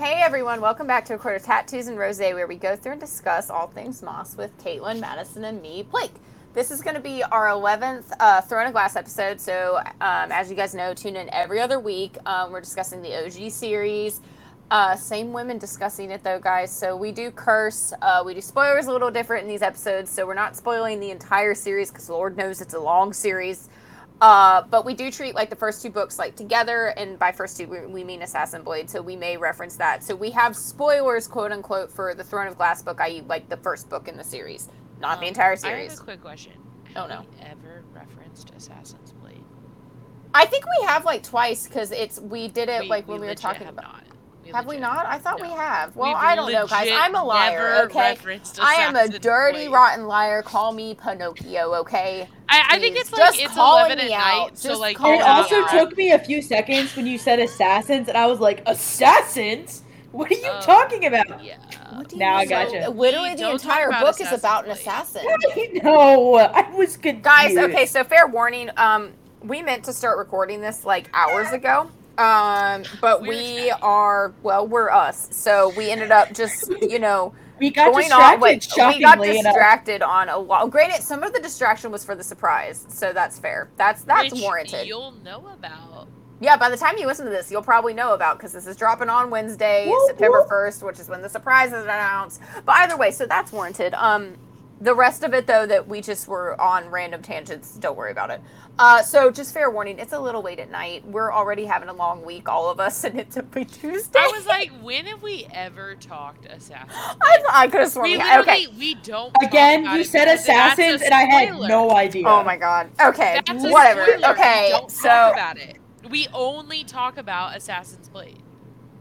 Hey everyone, welcome back to a quarter tattoos and rose, where we go through and discuss all things Maas with Caitlyn, Madison, and me, Blake. This is going to be our 11th uh, Throne of Glass episode. So, um, as you guys know, tune in every other week. Um, we're discussing the OG series. Uh, same women discussing it though, guys. So we do curse. Uh, we do spoilers a little different in these episodes. So we're not spoiling the entire series because Lord knows it's a long series. Uh, but we do treat like the first two books like together, and by first two we, we, mean Assassin Blade, so we may reference that. So we have spoilers, quote unquote, for the Throne of Glass book, i.e., like the first book in the series, not um, the entire series. I have a quick question. Oh no. ever referenced Assassin's Blade? I think we have like twice because it's we did it we, like when we, were talking about. Not. Have we not? I thought no. we have. Well, We've I don't know, guys. I'm a liar, okay? I am a dirty, Blade. rotten liar. Call me Pinocchio, okay? I, I think it's like it's 11 at out. night, so Just like call It also out. took me a few seconds when you said assassins, and I was like, assassins? What are you Uh, talking about? Yeah. What do you Now I mean? gotcha. So, Literally, the entire book is about an assassin. no, I was confused. Guys, okay, so fair warning. Um, we meant to start recording this like hours ago. Um, but We're we chatty. are well, we're us. So we ended up just, you know, we got going distracted. on. Wait, we shockingly got enough. distracted on a lot. Granted, some of the distraction was for the surprise, so that's fair. That's that's Which warranted. You'll know about. Yeah, by the time you listen to this, you'll probably know about because this is dropping on Wednesday, Whoop, September first, which is when the surprise is announced. But either way, so that's warranted. Um, the rest of it though, that we just were on random tangents. Don't worry about it. Uh, so just fair warning, it's a little late at night. We're already having a long week, all of us, and it's a Tuesday. I was like, when have we ever talked Assassin's I, I could have sworn We we literally Okay. we don't talk Again, about you said because assassins, and I had no idea. Oh my god. Okay. That's Whatever. spoiler. Okay. don't So. talk about it. We only talk about Assassin's Blade.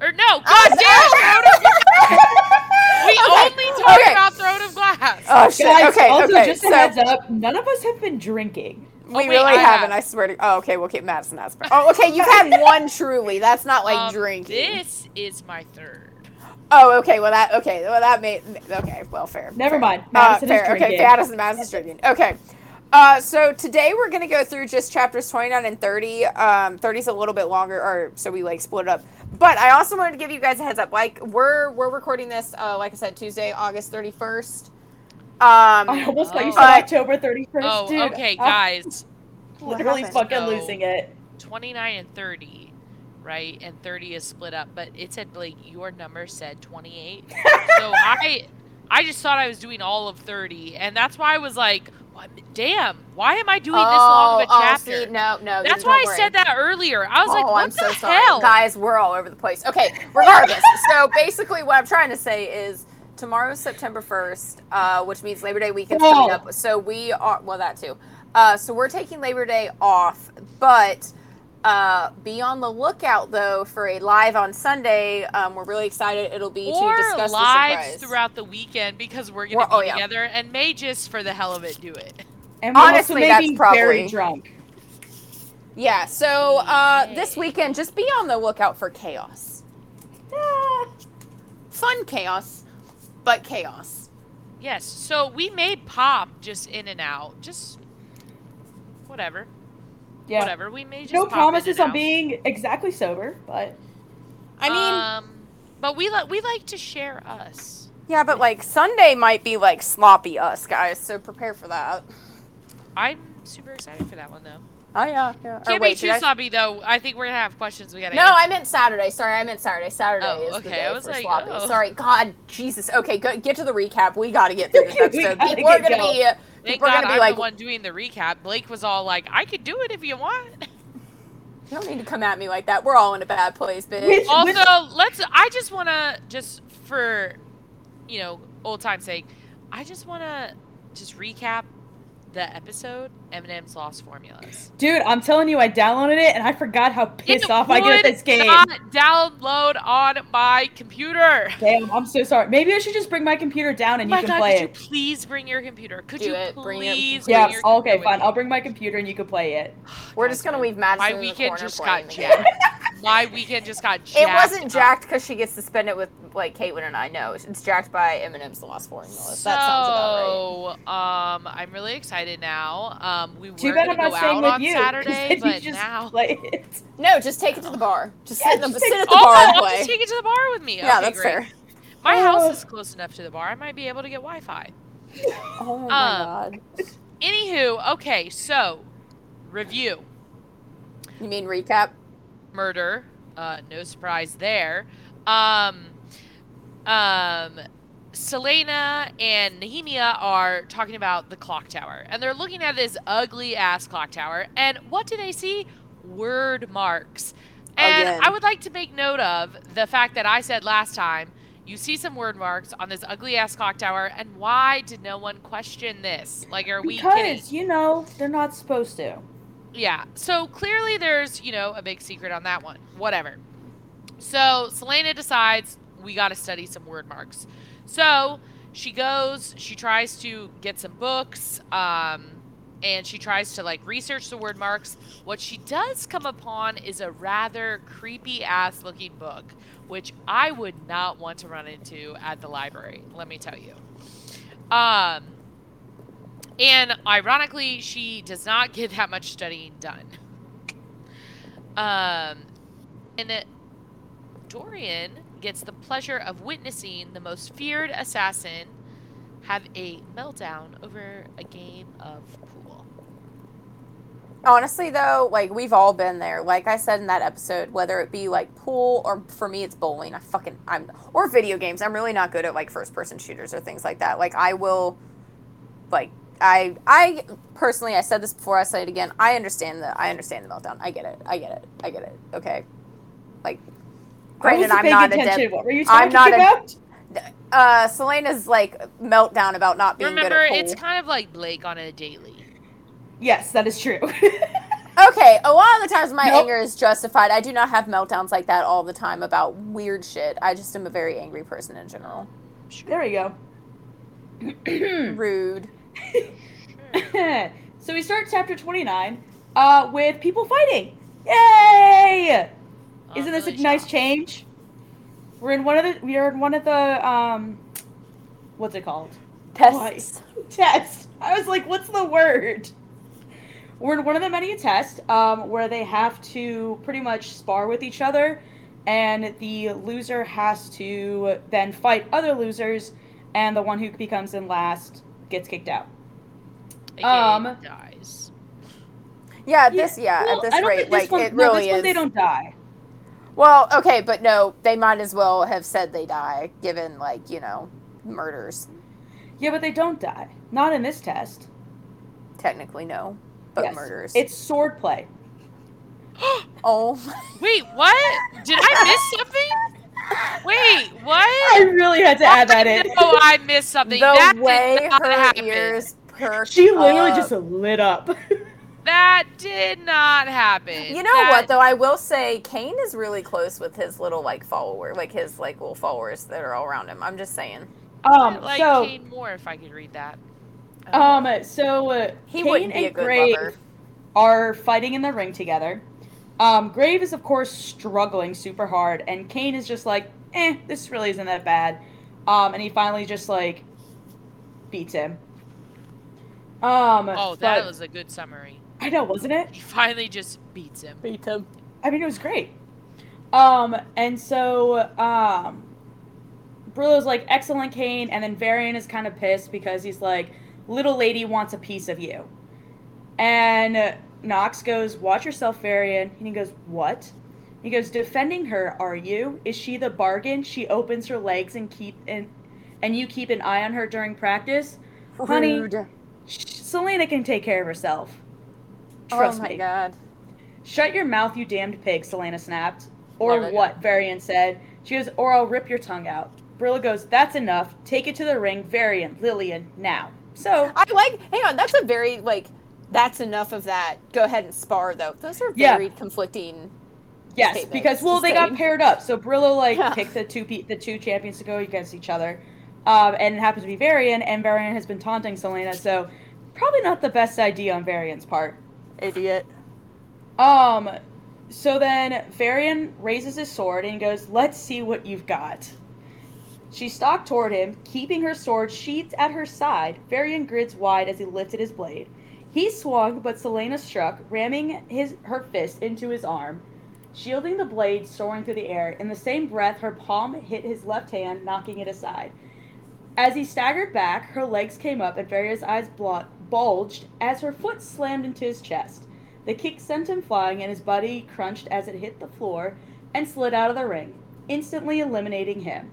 Or no, God Oh, damn, Throne of Glass. We Okay, only talk okay. about Throne of Glass. Oh shit. Guys, okay. also, okay. just a so, heads up, none of us have been drinking. We Oh, wait, really I haven't. have. I swear to. Oh, okay. We'll keep Madison has. Oh, okay. You've had one truly. That's not like Um, drinking. This is my third. Oh, okay. Well, that. Okay. Well, that made. Okay. Well, fair. Never fair. mind. Uh, Madison fair. is drinking. Okay. Madison. Madison's drinking. Okay. Uh, so today we're gonna go through just chapters 29 and 30. Um, 30 is a little bit longer, or so we like split it up. But I also wanted to give you guys a heads up. Like we're we're recording this, uh, like I said, Tuesday, August 31st. Um, I almost thought you Oh. said But- October 31st, Oh, dude. okay, I'm guys. literally happened? fucking So- losing it. 29 and 30, right? And 30 is split up, but it said like your number said 28. so I I just thought I was doing all of 30, and that's why I was like, "What- damn, why am I doing this long of a oh, chapter? see, no, no. that's why I worry. said that earlier. I was like, oh, what I'm the so sorry. hell? Guys, we're all over the place. Okay, regardless. so basically, what I'm trying to say is tomorrow's September 1st, uh, which means Labor Day weekend coming up. So we are, well, that too. Uh, so we're taking Labor Day off, but uh, be on the lookout though for a live on Sunday. Um, we're really excited. It'll be or to discuss the lives surprise. throughout the weekend because we're We're- gonna be oh, yeah. together, and may just for the hell of it do it. And we Honestly, also may that's be probably- very drunk. Yeah. So uh, this weekend, just be on the lookout for chaos. Ah. Fun chaos, but chaos. Yes. So we made pop just in and out, just whatever, Yeah. whatever. We may just No pop in promises and on out. being exactly sober, but I mean, um, but we like we like to share us. yeah, but like Sunday might be like sloppy us guys, so prepare for that. I'm super excited for that one though. Oh yeah, yeah. Can't wait, be did too I- sloppy though. I think we're gonna have questions we gotta. No, answer. I meant Saturday. Sorry, I meant Saturday. Saturday Oh, is the day I was for like, sloppy. oh. Sorry, God, Jesus. Okay, go, get to the recap. We got to get through this We episode. gotta People are gonna be. Thank People are God gonna be I'm like, the one doing the recap. Blake was all like, "I could do it if you want." you don't need to come at me like that. We're all in a bad place, bitch. Also, let's. I just want to just for, you know, old time's sake, I just want to just recap the episode Eminem's Lost Formulas. dude, I'm telling you, I downloaded it and I forgot how pissed It off I get at this game. Not download on my computer. Damn, I'm so sorry. Maybe I should just bring my computer down and oh you my can God, play could it. Could you please bring your computer? Could Do you it, bring your- please? Yeah, your okay, fine. I'll bring my computer and you can play it. We're God, just gonna man. leave Madison My in weekend corner just got jacked. my weekend just got jacked It wasn't up. jacked because she gets to spend it with like Caitlyn and I. No, it's jacked by Eminem's Lost Formulas. So, That sounds about right. um, I'm really excited now. Um, we Too were bad gonna I'm go not staying out with on you. 'cause Saturday, then you but just now. play it. No, just take it to the bar. Just Yeah, sit, in the, sit at the Oh, bar and I'll play. just take it to the bar with me. yeah, Okay, that's great. fair. My Oh. house is close enough to the bar. I might be able to get Wi-Fi. Oh my Um, god. Anywho, okay, so review You mean recap? murder. Uh, no surprise there. Um, um, Celaena and Nehemia are talking about the clock tower, and they're looking at this ugly ass clock tower. And what do they see? Wyrdmarks. And Again. I would like to make note of the fact that I said last time you see some Wyrdmarks on this ugly ass clock tower, and why did no one question this? Like, are we kidding? Because you know they're not supposed to. Yeah. So clearly there's, you know, a big secret on that one. Whatever. So Celaena decides we got to study some Wyrdmarks. So she goes, she tries to get some books, um, and she tries to like research the Wyrdmarks. What she does come upon is a rather creepy ass looking book, which I would not want to run into at the library, let me tell you. Um, and ironically, she does not get that much studying done. Um, and Dorian gets the pleasure of witnessing the most feared assassin have a meltdown over a game of pool. Honestly, though, like we've all been there. Like I said in that episode, whether it be like pool or for me it's bowling. I fucking I'm or video games. I'm really not good at like first person shooters or things like that. Like I will, like I I personally I said this before. I say it again. I understand the I understand the meltdown. I get it. I get it. I get it. Okay, like granted, I'm paying not a attention. What were you I'm talking not a- about? Uh, Celaena's like meltdown about not being Remember, good at it's kind of like Blake on a daily. Yes, that is true. Okay, a lot of the times my Nope. anger is justified. I do not have meltdowns like that all the time about weird shit. I just am a very angry person in general. there we go. Rude. so we start chapter 29 uh, with people fighting. Yay! I'm Isn't this really a nice shocked. change? We're in one of the we are in one of the um what's it called? Tests. Test. I was like, what's the word? We're in one of the many tests um, where they have to pretty much spar with each other, and the loser has to then fight other losers, and the one who becomes in last gets kicked out. AKA Um, dies. Yeah, this yeah, Well, at this I don't rate, think this like one, it no, really this one is. they don't die. Well, okay, but no, they might as well have said they die, given like you know murders. Yeah, but they don't die. Not in this test. Technically, no, but Yes. murders. It's swordplay. oh, Wait, what? Did I miss something? Wait, what? I really had to add that in. Oh, I missed something. the that way her happen. ears perked. She literally up. just lit up. That did not happen. You know That- what though? I will say Cain is really close with his little like follower, like his like little followers that are all around him. I'm just saying. I'd Um, like so Cain more if I could read that. Um, so uh, He Cain wouldn't be a and Grave lover. are fighting in the ring together. Um, Grave is of course struggling super hard, and Cain is just like, "Eh, this really isn't that bad." Um, and he finally just like beats him. Um, oh, that but- was a good summary. I know, wasn't it? He finally just beats him. Beat him. I mean, it was great. Um, and so, um, Brullo's like, excellent, Cain. And then Varian is kind of pissed because he's like, little lady wants a piece of you. And Nox goes, watch yourself, Varian. And he goes, what? He goes, defending her, are you? Is she the bargain? She opens her legs and keep and and you keep an eye on her during practice. Honey, Rude. Sh- Celaena can take care of herself. Trust oh my me. god. Shut your mouth, you damned pig, Celaena snapped. Or what, Varian said. She goes, or I'll rip your tongue out. Brullo goes, that's enough. Take it to the ring, Varian, Lillian, now. So, I like. Hang on, that's a very like. That's enough of that. Go ahead and spar though. Those are Yeah. very conflicting. yes, because, well, they got paired up. So Brullo, like, Yeah. picked the two pe- the two champions to go against each other. Um, and it happens to be Varian, and Varian has been taunting Celaena, so probably not the best idea on Varian's part. Idiot. Um, so then Varian raises his sword and goes, Let's see what you've got. She stalked toward him, keeping her sword sheathed at her side. Varian grids wide as he lifted his blade. He swung, but Celaena struck, ramming his her fist into his arm, shielding the blade soaring through the air. In the same breath, her palm hit his left hand, knocking it aside. As he staggered back, her legs came up and Varia's eyes blo- bulged as her foot slammed into his chest. The kick sent him flying, and his body crunched as it hit the floor and slid out of the ring, instantly eliminating him.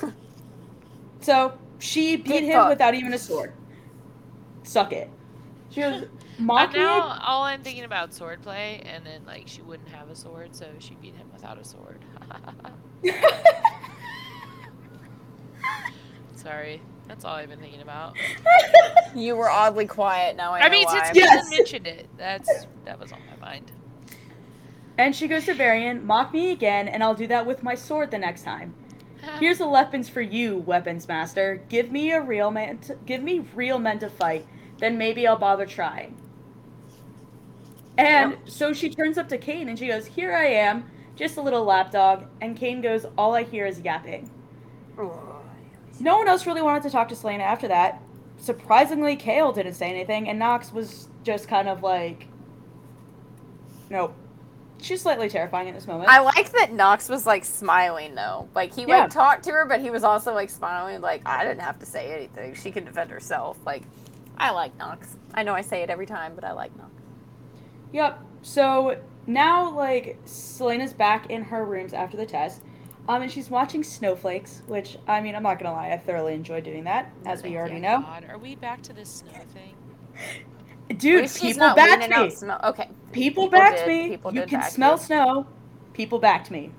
so she beat Get him fucked. without even a sword. Suck it. She was And mock now all I'm thinking about swordplay, and then like she wouldn't have a sword, so she beat him without a sword. Sorry, that's all I've been thinking about. You were oddly quiet. Now I know I mean, why. since Yes. Caitlyn mentioned it, that's that was on my mind. and she goes to Varian, mock me again, and I'll do that with my sword the next time. Here's the weapons for you, weapons master. Give me a real man. To, give me real men to fight. Then maybe I'll bother trying. And so she turns up to Cain and she goes, "Here I am, just a little lapdog." And Cain goes, "All I hear is yapping." No one else really wanted to talk to Celaena after that. Surprisingly, Chaol didn't say anything, and Nox was just kind of like, "Nope." She's slightly terrifying at this moment. I like that Nox was like smiling though. Like he Yeah. like talked to her, but he was also like smiling. Like I didn't have to say anything. She can defend herself. Like I like Nox. I know I say it every time, but I like Nox. Yep. So now, like, Celaena's back in her rooms after the test. Um, and she's watching Snowflakes, which, I mean, I'm not gonna lie, I thoroughly enjoy doing that, as we already know. God, are we back to this snow thing? Dude, least people not backed leaning me. out smell- Okay. People, backed did. me. People you did can back smell you. snow. People backed me.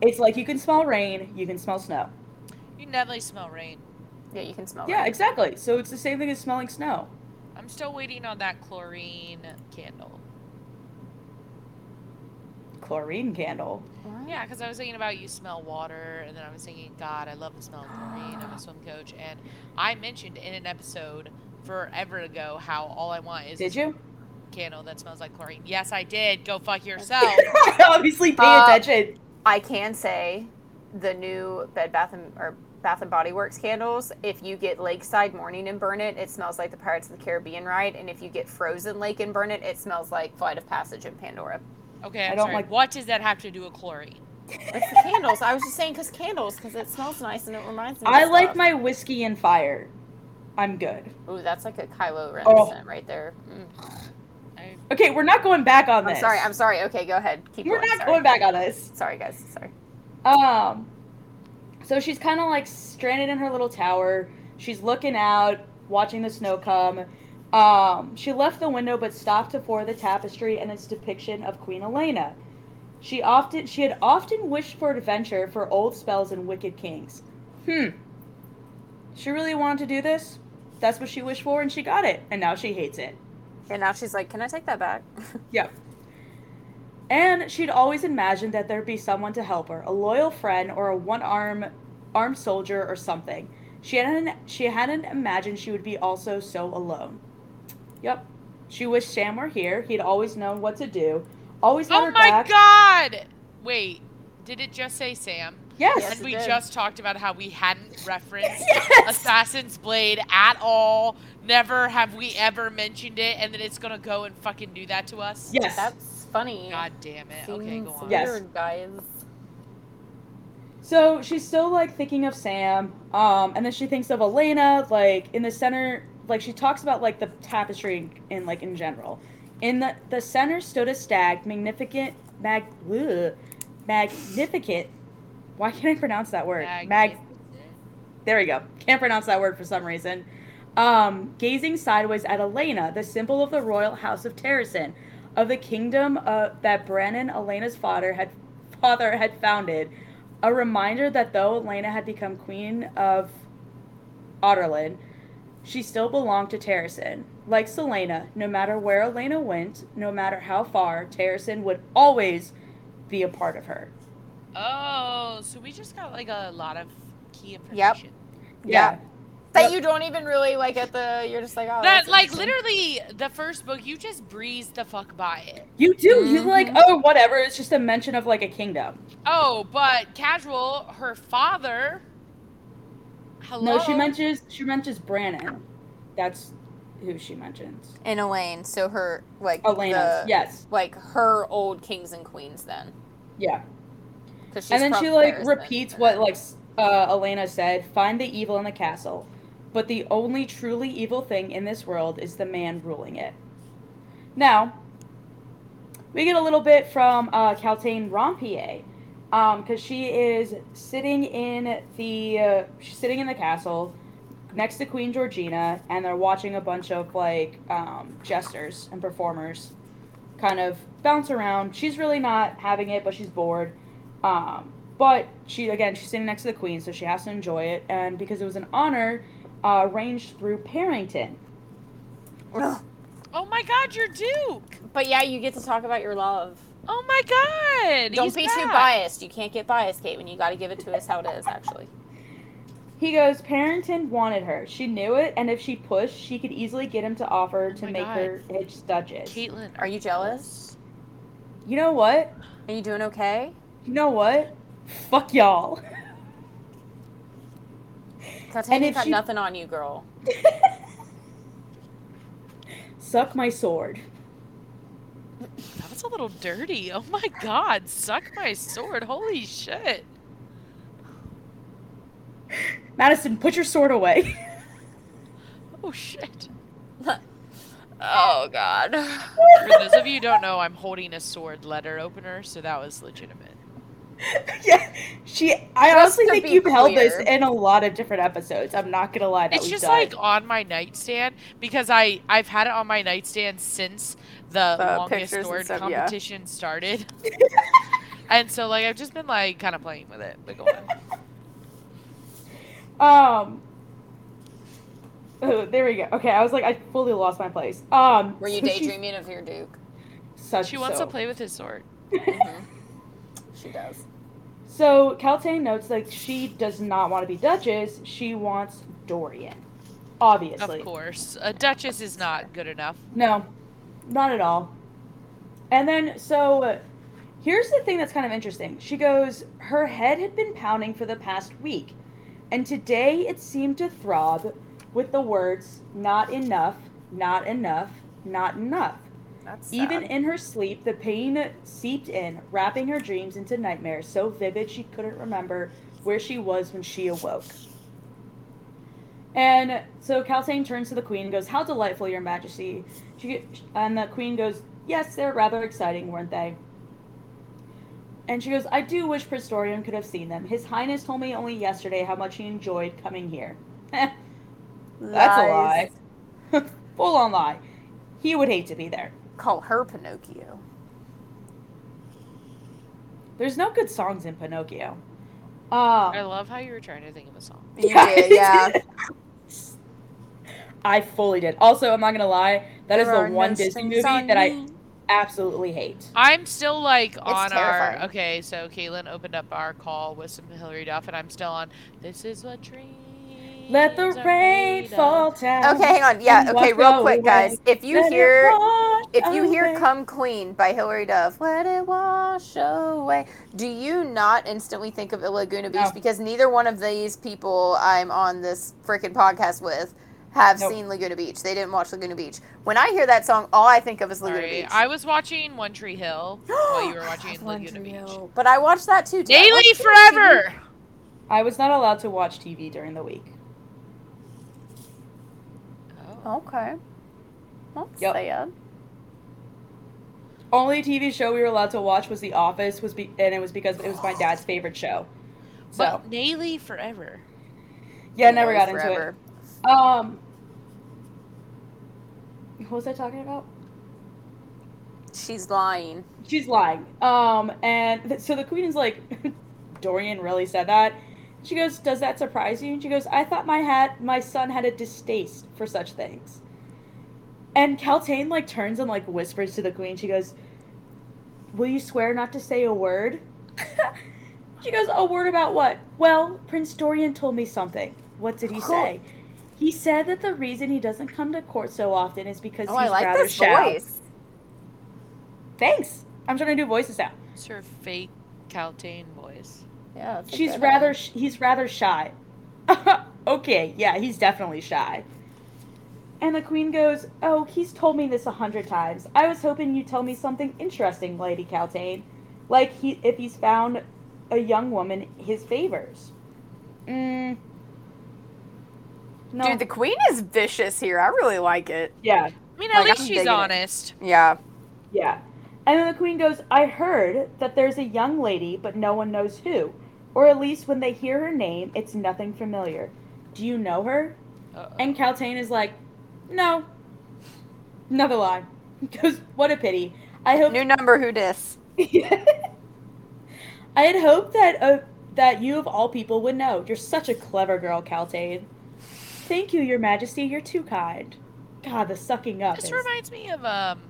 It's like you can smell rain, you can smell snow. You can definitely smell rain. Yeah, you can smell. Yeah, it. exactly. So it's the same thing as smelling snow. I'm still waiting on that chlorine candle. Chlorine candle. Yeah, because I was thinking about you smell water, and then I was thinking, God, I love the smell of chlorine. I'm a swim coach, and I mentioned in an episode forever ago how all I want is Did a you? candle that smells like chlorine. Yes, I did. Go fuck yourself. Obviously, pay Uh, attention. I can say the new Bed Bath and or Bath and Body Works candles. If you get Lakeside Morning and burn it, it smells like the Pirates of the Caribbean ride, and if you get Frozen Lake and burn it, it smells like Flight of Passage in Pandora. Okay, I I'm don't sorry. like- What does that have to do with chlorine? It's the candles. I was just saying because candles, because it smells nice and it reminds me. Of I like stuff. my whiskey and fire. I'm good. Ooh, that's like a Kylo Ren Oh. scent right there. Mm. Okay, we're not going back on I'm this. sorry. I'm sorry. Okay, go ahead. Keep going. We're going. not sorry. going back on this. Sorry, guys. Sorry. Um, so she's kind of like stranded in her little tower. She's looking out, watching the snow come. Um, she left the window but stopped before the tapestry and its depiction of Queen Elena. She often she had often wished for adventure for old spells and wicked kings. Hmm. She really wanted to do this. That's what she wished for, and she got it. And now she hates it. And now she's like, "Can I take that back?" Yep. And she'd always imagined that there'd be someone to help her, a loyal friend or a one-arm armed soldier or something. She hadn't she hadn't imagined she would be also so alone. Yep. She wished Sam were here. He'd always known what to do. Always had oh her my. God! Wait, did it just say Sam? Yes. Yes. and it we did. just talked about how we hadn't referenced Yes. Assassin's Blade at all. Never have we ever mentioned it, and then it's gonna go and fucking do that to us. Yes. That's funny. God damn it. Okay, go on. Yes. Weird, guys. So she's still like thinking of Sam, um, and then she thinks of Elena, like in the center. Like she talks about like the tapestry in like in general. In the the center stood a stag, magnificent, mag, ugh, magnificent. Why can't I pronounce that word? Mag. There we go. Can't pronounce that word for some reason. Um, gazing sideways at Elena, the symbol of the royal house of Terrasen, of the kingdom uh, that Brannon, Elena's father, had father had founded. A reminder that though Elena had become queen of Adarlan, she still belonged to Terrasen. Like Celaena, no matter where Elena went, no matter how far, Terrasen would always be a part of her. Oh, so we just got like a lot of key information. Yep. information. Yeah. That Yep. you don't even really like at the. You're just like, oh. that that's like literally the first book, you just breeze the fuck by it. You do. You mm-hmm. like, oh, whatever. It's just a mention of like a kingdom. Oh, but casual, her father. Hello. No, she mentions she mentions Brannon. That's who she mentions. And Elaine, so her like Elena. the- yes. like her old kings and queens then. Yeah. she's and then she like repeats then. what like uh, Elena said: "Find the evil in the castle, but the only truly evil thing in this world is the man ruling it." Now, we get a little bit from uh, Kaltain Rompier, because she is sitting in the uh, she's sitting in the castle next to Queen Georgina, and they're watching a bunch of like um, jesters and performers kind of bounce around. She's really not having it, but she's bored. Um, but she again, she's sitting next to the queen, so she has to enjoy it. And because it was an honor, uh, arranged through Perrington. Oh my god, you're Duke. But yeah, you get to talk about your love. Oh my god. Don't he's be too biased. You can't get biased, Kate. When you got to give it to us how it is, actually. He goes, Perrington wanted her. She knew it, and if she pushed, she could easily get him to offer oh to make God. her his duchess. Caitlyn, Are you jealous? You know what? Are you doing okay? You know what? Fuck y'all. Titania if got she- nothing on you, girl. Suck my sword. That was a little dirty. Oh my god, suck my sword. Holy shit. Madison, put your sword away. Oh shit. Oh God. For those of you who don't know, I'm holding a sword letter opener, so that was legitimate. yeah, she. I Just honestly think you've held this in a lot of different episodes. I'm not gonna lie. That It's we've just done. like on my nightstand because I I've had it on my nightstand since the, The longest pictures and sword stuff, yeah. competition started. and so like I've just been like kind of playing with it. But go on. Um. Oh, there we go. Okay, I was like, I fully lost my place. Um, Were you so she's daydreaming of your Duke? Such She wants so. to play with his sword. Mhm. She does. So Kaltain notes like she does not want to be Duchess. She wants Dorian. Obviously. Of course. A duchess is not good enough. No, not at all. And then, so uh, here's the thing that's kind of interesting. She goes, her head had been pounding for the past week, and today it seemed to throb with the words, not enough, not enough, not enough. That's Even in her sleep, the pain seeped in, wrapping her dreams into nightmares so vivid she couldn't remember where she was when she awoke. And so Kaltain turns to the queen and goes, "How delightful, your majesty!" She and the queen goes, "Yes, they're rather exciting, weren't they?" And she goes, "I do wish Prince Dorian could have seen them. His Highness told me only yesterday how much he enjoyed coming here." That's Lies. a lie. Full on lie. He would hate to be there. Call her Pinocchio. There's no good songs in Pinocchio. I Um, love how you were trying to think of a song. You did, yeah. I fully did. Also, I'm not gonna lie, that is There the one no Disney movie on that I absolutely hate. I'm still like on terrifying. our okay. So Caitlyn opened up our call with some Hilary Duff, and I'm still on. This is what dreams. Let the are rain made fall of." down. Okay, hang on. Yeah, okay, real quick, guys. If you Let hear if you hear. Come Clean" by Hilary Duff, let it wash away. Do you not instantly think of Laguna Beach? No. Because neither one of these people I'm on this freaking podcast with have Nope. seen Laguna Beach. They didn't watch Laguna Beach. When I hear that song, all I think of is Laguna Sorry, Beach. I was watching One Tree Hill while you were watching Laguna One Beach. Hill. But I watched that too. too. I Daily watched it forever. I was not allowed to watch TV during the week. Oh. Okay. That's Yep. sad. Only TV show we were allowed to watch was The Office, was be- and it was because it was my dad's favorite show. So But Daily forever. yeah, never got Daily into it. Um, what was I talking about? She's lying. She's lying. Um, and th- so the queen is like, Dorian really said that. She goes, "Does that surprise you?" And she goes, "I thought my had my son had a distaste for such things." And Kaltain like turns and like whispers to the queen. She goes, "Will you swear not to say a word?" she goes, "A word about what?" Well, Prince Dorian told me something. What did he say? He said that the reason he doesn't come to court so often is because he's a few. Oh, he's I like rather this shy. voice. Thanks. I'm trying to do voices now. It's her fake Kaltain voice. Yeah, She's rather sh- he's rather shy. okay, yeah, he's definitely shy. And the queen goes, "Oh, he's told me this a hundred times. I was hoping you'd tell me something interesting, Lady Kaltain, like he if he's found a young woman his favors." Mm. No. Dude, the queen is vicious here. I really like it. yeah, I mean, at Like, least I'm she's digging it. honest. Yeah. yeah. And then the queen goes, "I heard that there's a young lady, but no one knows who, or at least when they hear her name, it's nothing familiar. Do you know her?" Uh-oh. And Kaltain is like, no. Another lie. Because what a pity. I hope. New number, who dis? I had hoped that uh, that you of all people would know. You're such a clever girl, Kaltain. Thank you, Your Majesty. You're too kind. God, the sucking up. This is- reminds me of um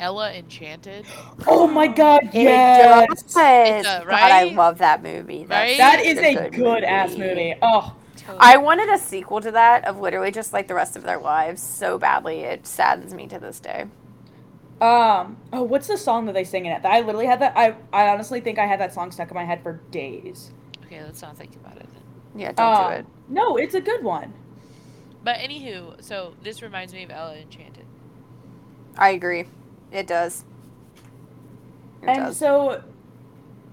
Ella Enchanted. Oh my God! It Yes. does. It's a- God, I love that movie. That's Right? That such is a good ass movie. Oh, Totally. I wanted a sequel to that of literally just like the rest of their lives so badly. It saddens me to this day. um. Oh, what's the song that they sing in it? I literally had that. I I honestly think I had that song stuck in my head for days. okay, let's not think about it then. Yeah, don't Um, do it. No, it's a good one. But anywho, so this reminds me of Ella Enchanted. I agree. It does. It and does. so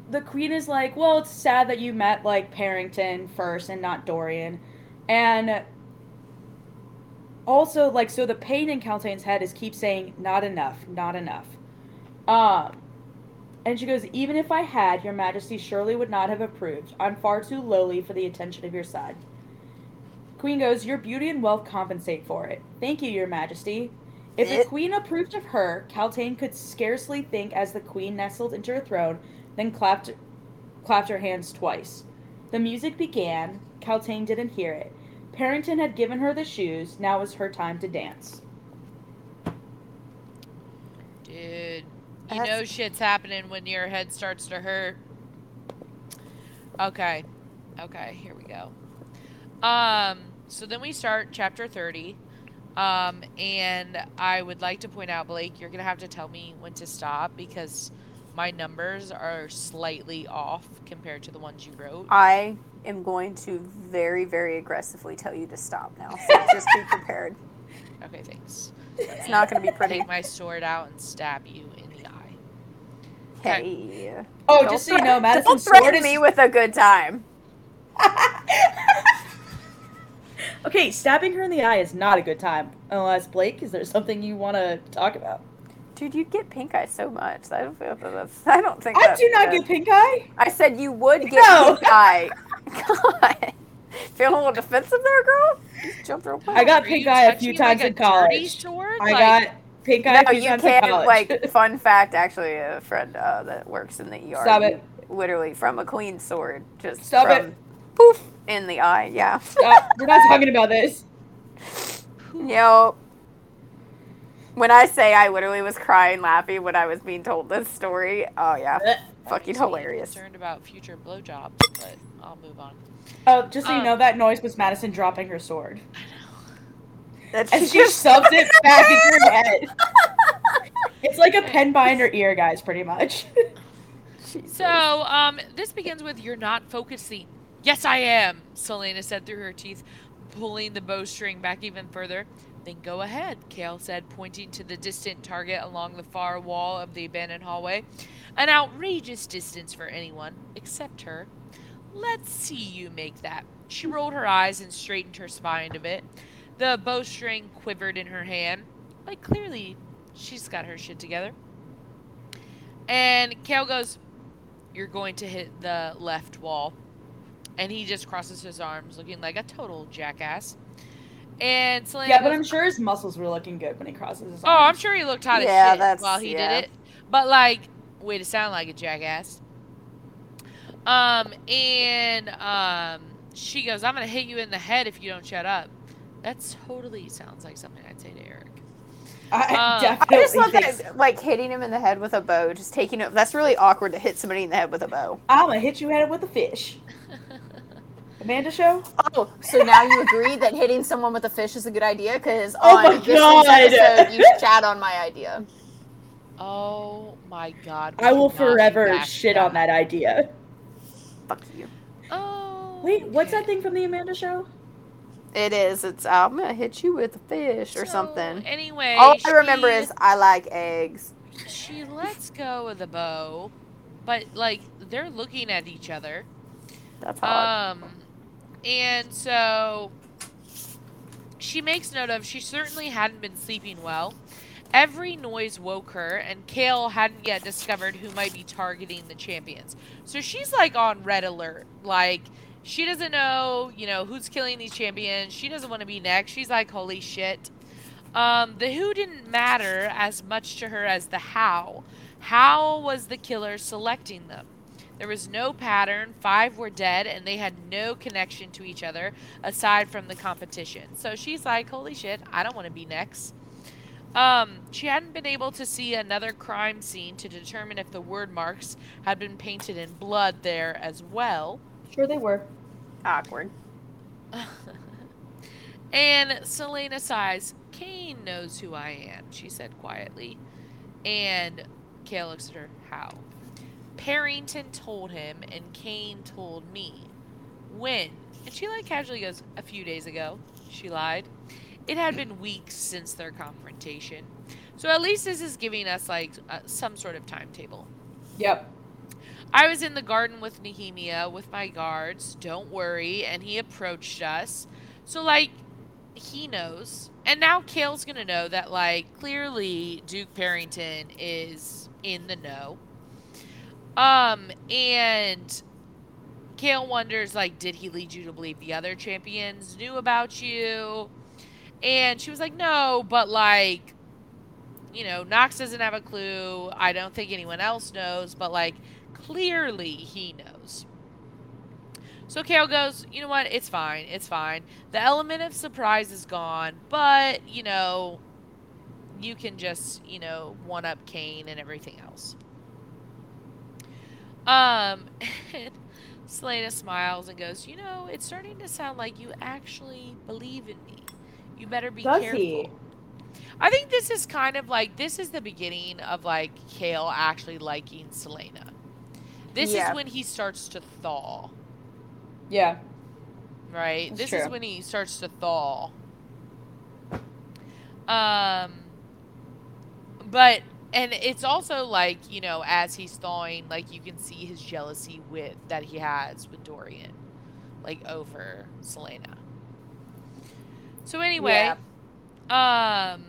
the queen is like, "Well, it's sad that you met like Perrington first and not Dorian." And also like so the pain in Kaltain's head is keep saying not enough, not enough. Um and she goes, "Even if I had, your majesty surely would not have approved. I'm far too lowly for the attention of your side." Queen goes, "Your beauty and wealth compensate for it. Thank you, your majesty." If the queen approved of her, Kaltain could scarcely think as the queen nestled into her throne, then clapped clapped her hands twice. The music began. Kaltain didn't hear it. Perrington had given her the shoes. Now was her time to dance. Dude, you That's- know shit's happening when your head starts to hurt. Okay. Okay, here we go. Um, so then we start chapter 30. Um, and I would like to point out, Blake, you're gonna have to tell me when to stop because my numbers are slightly off compared to the ones you wrote. I am going to very, very aggressively tell you to stop now. So just be prepared. Okay, thanks. It's not going to be pretty. Take my sword out and stab you in the eye. Okay. Hey. Oh, Don't just so you know, Don't Madison's threaten sword is me with a good time. okay, stabbing her in the eye is not a good time. Unless Blake, is there something you want to talk about? Dude, you get pink eye so much. I don't feel that that's. I don't think. I that's do not good. get pink eye. I said you would get No. pink eye. God. Feeling a little defensive there, girl? Just jumped real quick. I got pink eye a few times like in college. Sword? I Like, got pink eye No, a few you times can't. college. Like, fun fact, actually, a friend uh, that works in the ER. Stop it. Literally from a clean sword, just Stop from it. poof in the eye. Yeah. Stop. We're not talking about this. Yo. When I say I literally was crying, laughing when I was being told this story, oh yeah, fucking makes me hilarious. Concerned about future blowjobs, but I'll move on. Oh, just so you Um, know, that noise was Madison dropping her sword. That's And she just shoves it back into her head. It's like a pen behind her ear, guys, pretty much. So, um, this begins with "You're not focusing." Yes, I am. Celaena said through her teeth, pulling the bowstring back even further. Then go ahead, Chaol said, pointing to the distant target along the far wall of the abandoned hallway. An outrageous distance for anyone except her. Let's see you make that. She rolled her eyes and straightened her spine a bit. The bowstring quivered in her hand. Like, clearly, she's got her shit together. And Chaol goes, You're going to hit the left wall. And he just crosses his arms, looking like a total jackass. And Celaena yeah, but goes, I'm sure his muscles were looking good when he crosses his arms. Oh, I'm sure he looked hot Yeah, as shit that's- while he yeah. did it. But like, way to sound like a jackass. Um, and um, she goes, "I'm gonna hit you in the head if you don't shut up." That totally sounds like something I'd say to Eric. I Uh, definitely I just love think that, like hitting him in the head with a bow, just taking it. That's really awkward to hit somebody in the head with a bow. I'm gonna hit you head with a fish. Amanda show? Oh, so now you agree that hitting someone with a fish is a good idea? Because Oh on my this God. episode, you chat on my idea. Oh my god. I will forever shit to on that idea. Fuck you. Oh. Wait, what's that thing from the Amanda show? It is. It's I'm gonna hit you with a fish or So, something. Anyway, All I remember is I like eggs. she lets go of the bow, but like they're looking at each other. That's hot. Um, and so she makes note of she certainly hadn't been sleeping well. Every noise woke her, and Chaol hadn't yet discovered who might be targeting the champions. So she's like on red alert. Like, she doesn't know, you know, who's killing these champions. She doesn't want to be next. She's like, holy shit. Um, the who didn't matter as much to her as the how. How was the killer selecting them? There was no pattern. Five were dead, and they had no connection to each other aside from the competition. So she's like, "Holy shit! I don't want to be next." Um, she hadn't been able to see another crime scene to determine if the Wyrdmarks had been painted in blood there as well. Sure they were. Awkward. and Celaena sighs. Cain knows who I am, she said quietly. And Chaol looks at her. How? Perrington told him, and Cain told me. When? And she like casually goes, a few days ago. She lied. It had been weeks since their confrontation. So at least this is giving us like uh, some sort of timetable. Yep. I was in the garden with Nehemia with my guards. Don't worry. And he approached us. So, like, he knows. And now Chaol's going to know that, like, clearly Duke Perrington is in the know. Um, and Chaol wonders, like, did he lead you to believe the other champions knew about you? And she was like, no, but, like, you know, Nox doesn't have a clue. I don't think anyone else knows, but, like, clearly he knows. So Chaol goes, you know what? It's fine. It's fine. The element of surprise is gone, but, you know, you can just, you know, one up Cain and everything else. Um, Celaena smiles and goes, you know, it's starting to sound like you actually believe in me. You better be Does careful. he? I think this is kind of like this is the beginning of like Chaol actually liking Celaena. This Yeah. is when he starts to thaw, Yeah. right? That's this is true. when he starts to thaw. Um but and it's also like, you know, as he's thawing, like you can see his jealousy with that he has with Dorian like over Celaena. So anyway, um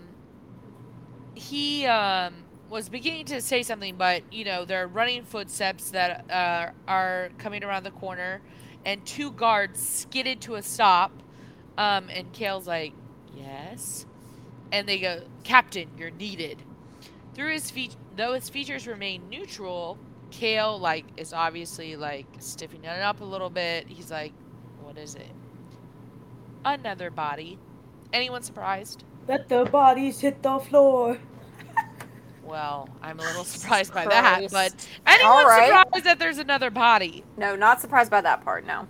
he um was beginning to say something but you know there are running footsteps that uh, are coming around the corner and two guards skidded to a stop um and Chaol's like yes. And they go captain you're needed through his feet though his features remain neutral Chaol like is obviously like stiffening it up a little bit he's like what is it another body anyone surprised Let the bodies hit the floor. Well, I'm a little surprised by that, Christ. but anyone All right. surprised that there's another body? No, not surprised by that part. No.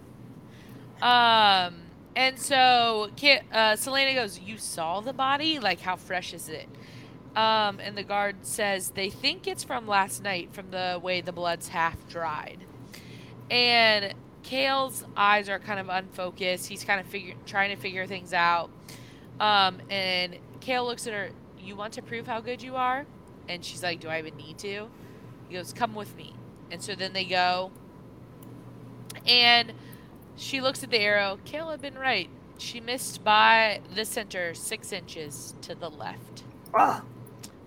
Um, and so Ki- uh, Celaena goes, "You saw the body? Like, how fresh is it?" Um, and the guard says they think it's from last night, from the way the blood's half dried. And Chaol's eyes are kind of unfocused. He's kind of figure- trying to figure things out. Um, and Chaol looks at her. You want to prove how good you are? And she's like, Do I even need to? He goes, Come with me. And so then they go. And she looks at the arrow. Chaol had been right. She missed by the center, six inches to the left. Ugh.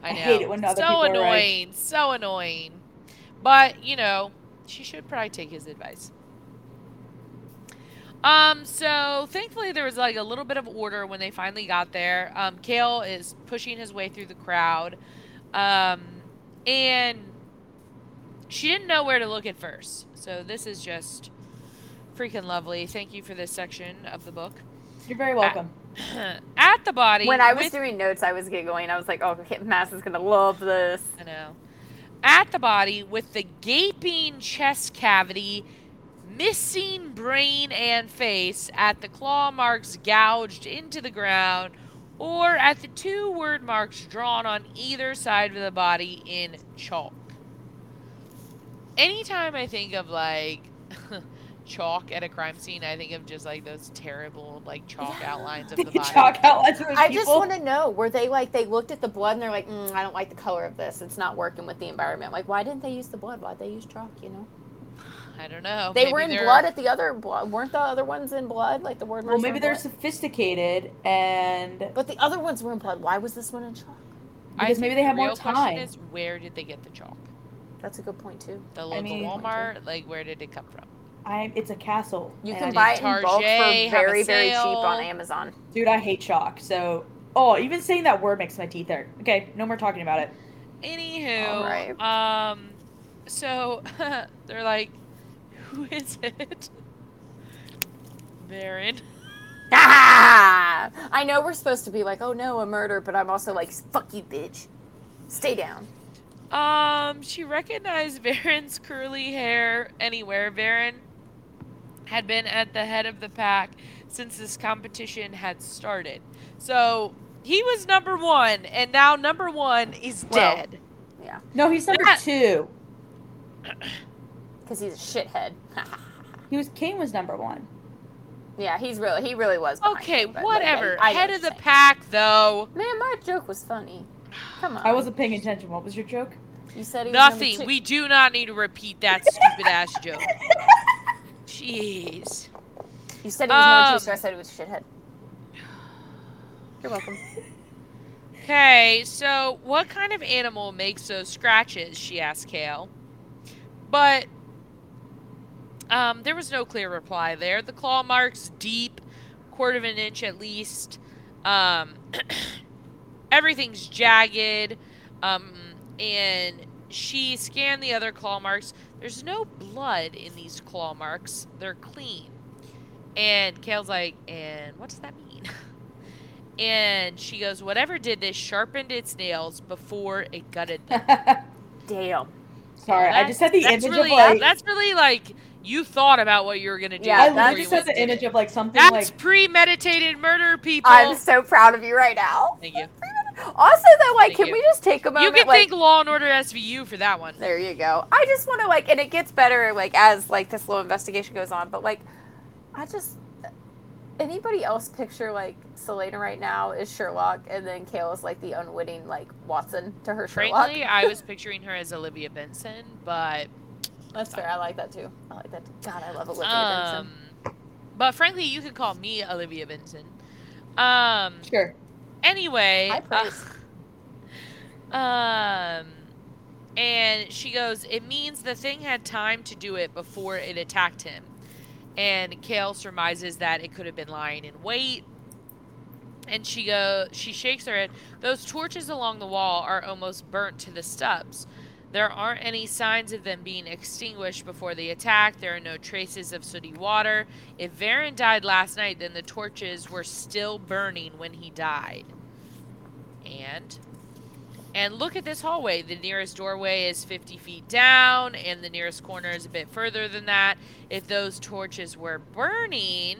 I I know. hate it when other so people are right. annoying. So annoying. But, you know, she should probably take his advice. Um, so thankfully there was like a little bit of order when they finally got there. Um, Chaol is pushing his way through the crowd. Um, and she didn't know where to look at first. So this is just freaking lovely. Thank you for this section of the book. You're very welcome. At the body. When I was with- doing notes, I was giggling. I was like, "Oh, Maas is gonna love this." I know. At the body with the gaping chest cavity missing brain and face at the claw marks gouged into the ground or at the two Wyrdmarks drawn on either side of the body in chalk. Anytime I think of like chalk at a crime scene, I think of just like those terrible like chalk outlines of the body. Chalk outlines of those I just want to know were they like they looked at the blood and they're like, mm, I don't like the color of this. It's not working with the environment. Like, why didn't they use the blood? Why'd they use chalk? You know, I don't know. they Maybe were in they're- blood at the other blood. Weren't the other ones in blood? Like the word. Well, maybe they're blood? sophisticated and But the other ones were in blood. Why was this one in chalk? Because think maybe they the have more real question time. Is where did they get the chalk? That's a good point too. The local mean- Walmart, like where did it come from? I it's a castle. You can buy it in bulk for Target have a very, very cheap on. Amazon. Dude, I hate chalk. So, oh, even saying that word makes my teeth hurt. Okay, no more talking about it. Anywho, Alright. um, so they're like, who is it? Varen. Ah! I know we're supposed to be like, oh no, a murder, but I'm also like, fuck you, bitch. Stay down. Um, she recognized Varen's curly hair anywhere. Varen had been at the head of the pack since this competition had started. So he was number one, and now number one is Well, dead. Yeah, No, he's number That- two. because he's a shithead. He was King was number one. yeah, he's really, he really was. Okay, it, but, like, whatever. I- I Head of the saying. pack, though. Man, my joke was funny. Come on. I wasn't paying attention. What was your joke? You said he was Nothing. two. We do not need to repeat that stupid ass joke. Jeez. You said it was Um, two, so I said he was shithead. You're welcome. Okay, so what kind of animal makes those scratches? She asked Chaol. But um, there was no clear reply there. The claw marks deep, quarter of an inch at least. Um, everything's jagged. Um, and she scanned the other claw marks. There's no blood in these claw marks. They're clean. And Chaol's like, and what does that mean? and she goes, whatever did this sharpened its nails before it gutted them. Damn. Sorry, I just had the image really, of like. That's really like you thought about what you were gonna do. Yeah, I literally just had the image it. of like something That's like. premeditated murder, people. I'm so proud of you right now. Thank you. Also, though, like, Thank can you. we just take a moment? You can like, thank Law and Order SVU for that one. There you go. I just want to like, and it gets better like as like this little investigation goes on. But like, I just anybody else picture like Celaena right now is Sherlock, and then Chaol is like the unwitting like Watson to her Sherlock. Frankly, I was picturing her as Olivia Benson, but That's fair. I like that too. I like that. Too. God, I love Olivia um, Benson. but frankly, you could call me Olivia Benson. Um. Sure. Anyway. High praise. uh, um. And she goes, it means the thing had time to do it before it attacked him. And Chaol surmises that it could have been lying in wait. And she goes, she shakes her head. Those torches along the wall are almost burnt to the stubs. There aren't any signs of them being extinguished before the attack. There are no traces of sooty water. If Varen died last night, then the torches were still burning when he died. And and look at this hallway. The nearest doorway is 50 feet down, and the nearest corner is a bit further than that. If those torches were burning,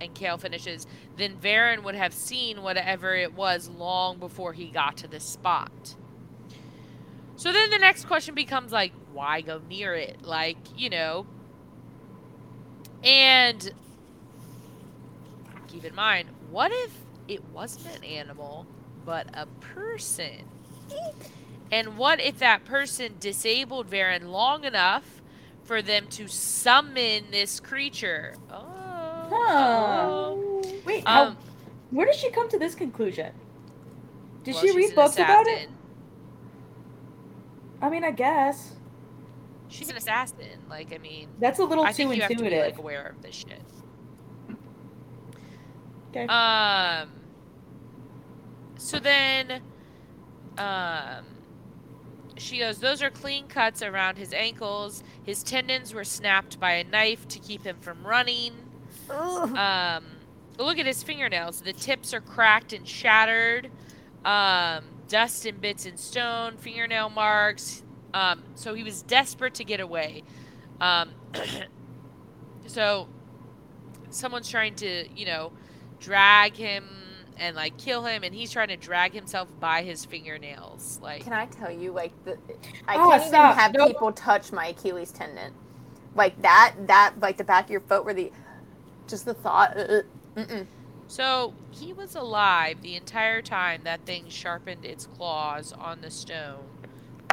and Chaol finishes, then Varen would have seen whatever it was long before he got to this spot. So then the next question becomes like, why go near it? Like, you know. And keep in mind, what if it wasn't an animal, but a person? And what if that person disabled Varen long enough for them to summon this creature? Oh. Huh. Wait, how, Um, where did she come to this conclusion? Did well, she read books about it? I mean, I guess She's an assassin. Like, I mean, that's a little I too think you have to be like aware of this shit. Okay. Um. So then, um, she goes. Those are clean cuts around his ankles. His tendons were snapped by a knife to keep him from running. Ugh. Um, look at his fingernails. The tips are cracked and shattered. Um, dust and bits and stone, fingernail marks. Um, so he was desperate to get away. Um, so someone's trying to, you know, drag him and like kill him, and he's trying to drag himself by his fingernails. Like, Can I tell you, like the, I Oh, can't even have Nope. people touch my Achilles tendon, like that. That like the back of your foot, where the just the thought. Uh, mm-mm. so he was alive the entire time that thing sharpened its claws on the stone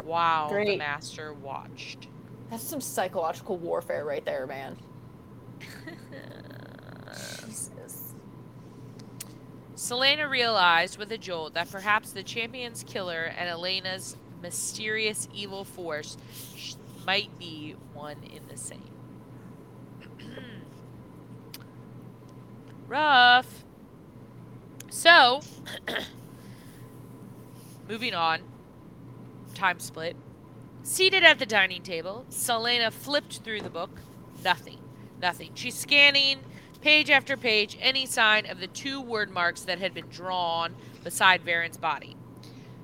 while the Great. master watched. That's some psychological warfare right there, man. Jesus. Celaena realized with a jolt that perhaps the champion's killer and Elena's mysterious evil force might be one in the same. Rough. So, moving on. Time split. Seated at the dining table, Celaena flipped through the book. Nothing. Nothing. She's scanning page after page any sign of the two Wyrdmarks that had been drawn beside Varen's body.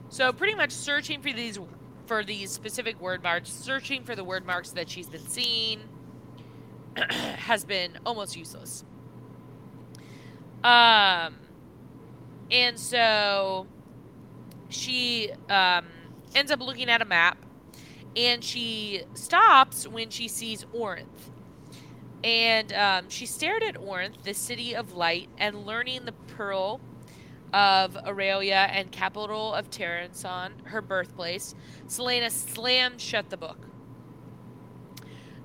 So pretty much searching for these for these specific Wyrdmarks, searching for the Wyrdmarks that she's been seeing has been almost useless. Um and so she um ends up looking at a map and she stops when she sees Orynth. And um, she stared at Orynth, the city of light, and learning the pearl of Erilea and capital of Terrasen, her birthplace, Celaena slammed shut the book.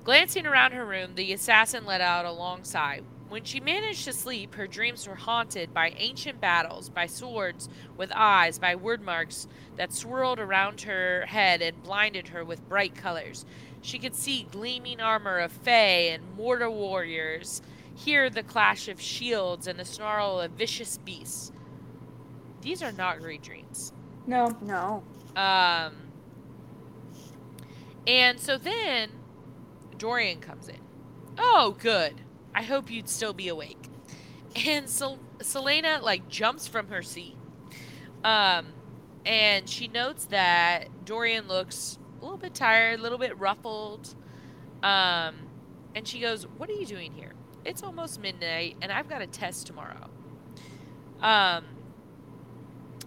Glancing around her room, the assassin let out a long sigh. When she managed to sleep, her dreams were haunted by ancient battles, by swords with eyes, by Wyrdmarks that swirled around her head and blinded her with bright colors. She could see gleaming armor of Fae and mortar warriors, hear the clash of shields and the snarl of vicious beasts. These are not great dreams. No. No. Um, and so then Dorian comes in. Oh, good. I hope you'd still be awake. And Sel- Celaena like jumps from her seat. Um, and she notes that Dorian looks a little bit tired, a little bit ruffled. Um, and she goes, "What are you doing here? It's almost midnight, and I've got a test tomorrow." Um,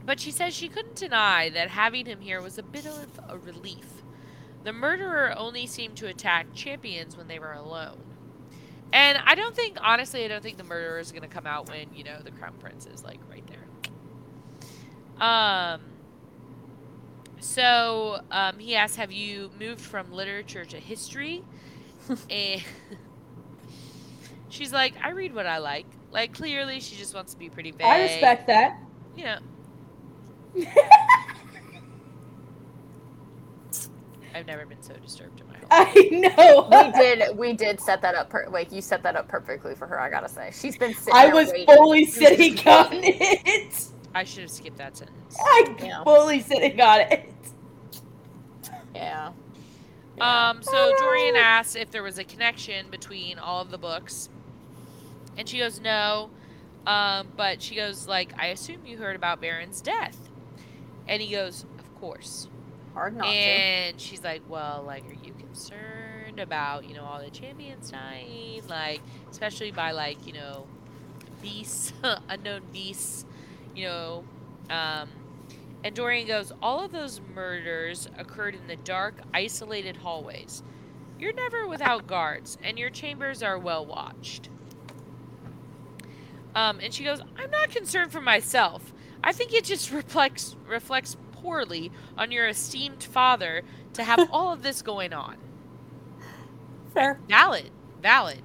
but she says she couldn't deny that having him here was a bit of a relief. The murderer only seemed to attack champions when they were alone. And I don't think, honestly, I don't think the murderer is going to come out when, you know, the crown prince is, like, right there. Um, so um, he asks, Have you moved from literature to history? and she's like, I read what I like. Like, clearly, she just wants to be pretty vague. I respect that. You know, I've never been so disturbed in my whole life. I know. We did. We did set that up. Per- like you set that up perfectly for her. I gotta say, she's been. Sitting I was waiting. fully She was sitting on it. I should have skipped that sentence. I Yeah. fully sitting on it. Yeah. Yeah. Um, so Dorian asks if there was a connection between all of the books, and she goes no. Um, but she goes like, I assume you heard about Varen's death, and he goes, of course. Hard not to. and she's like, well, like, are you concerned about you know all the champions dying, like, especially by like you know, beasts, unknown beasts, you know, um. And Dorian goes, All of those murders occurred in the dark, isolated hallways. You're never without guards, and your chambers are well watched. Um, and she goes, I'm not concerned for myself. I think it just reflects reflects poorly on your esteemed father to have all of this going on. Fair. Valid. Valid.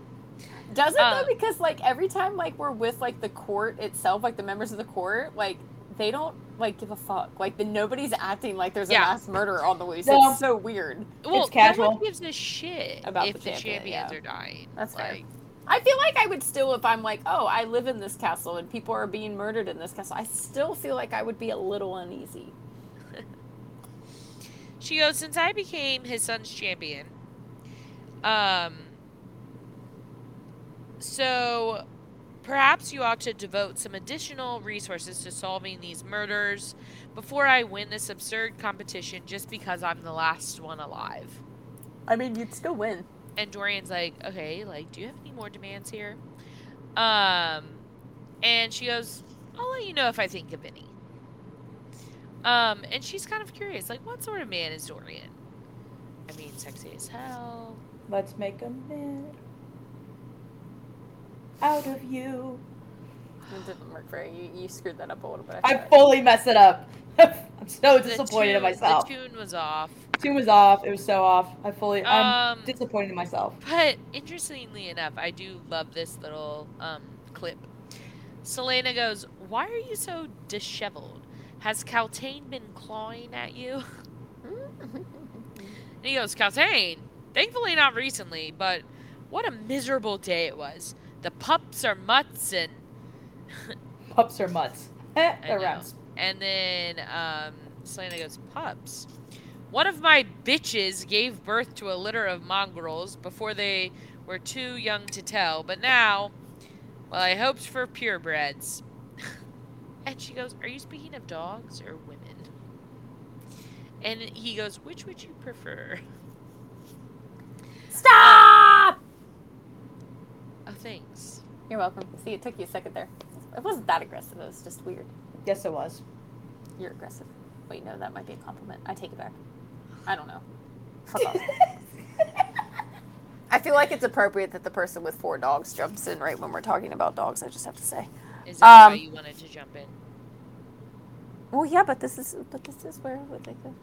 Does it Uh, though? Because like every time like we're with like the court itself, like the members of the court, like they don't like give a fuck. Like the nobody's acting like there's a Yeah. mass murder on the loose. No. It's so weird. Well, casual. no one gives a shit About if the the, champions yeah. are dying. That's fair. I feel like I would still, if I'm like, oh, I live in this castle and people are being murdered in this castle, I still feel like I would be a little uneasy. She goes, since I became his son's champion, um, so perhaps you ought to devote some additional resources to solving these murders before I win this absurd competition just because I'm the last one alive. I mean, you'd still win. and Dorian's like, okay, like, do you have any more demands here? Um, and she goes, I'll let you know if I think of any. Um, and she's kind of curious, like, what sort of man is Dorian? I mean, sexy as hell. Let's make a man out of you. It didn't work for you. You, you screwed that up a little bit. I thought. fully messed it up. I'm so The disappointed in myself. The tune was off. Tune was off. It was so off. I fully. I'm Um, disappointed in myself. But interestingly enough, I do love this little um, clip. Celaena goes, Why are you so disheveled? Has Kaltain been clawing at you? And he goes, Kaltain? Thankfully not recently, but what a miserable day it was. The pups are mutts and Pups are mutts. Eh, they're rats. and then um, Celaena goes, Pups. One of my bitches gave birth to a litter of mongrels before they were too young to tell, but now, well, I hoped for purebreds. And she goes, Are you speaking of dogs or women? And he goes, Which would you prefer? Stop! Oh, thanks. You're welcome. See, it took you a second there. It wasn't that aggressive. It was just weird. Yes, it was. You're aggressive. Wait, no, that might be a compliment. I take it back. I don't know. Fuck off. I feel like it's appropriate that the person with four dogs jumps in right when we're talking about dogs. I just have to say. Is that why Um, you wanted to jump in? Well, yeah, but this is but this is where what they could.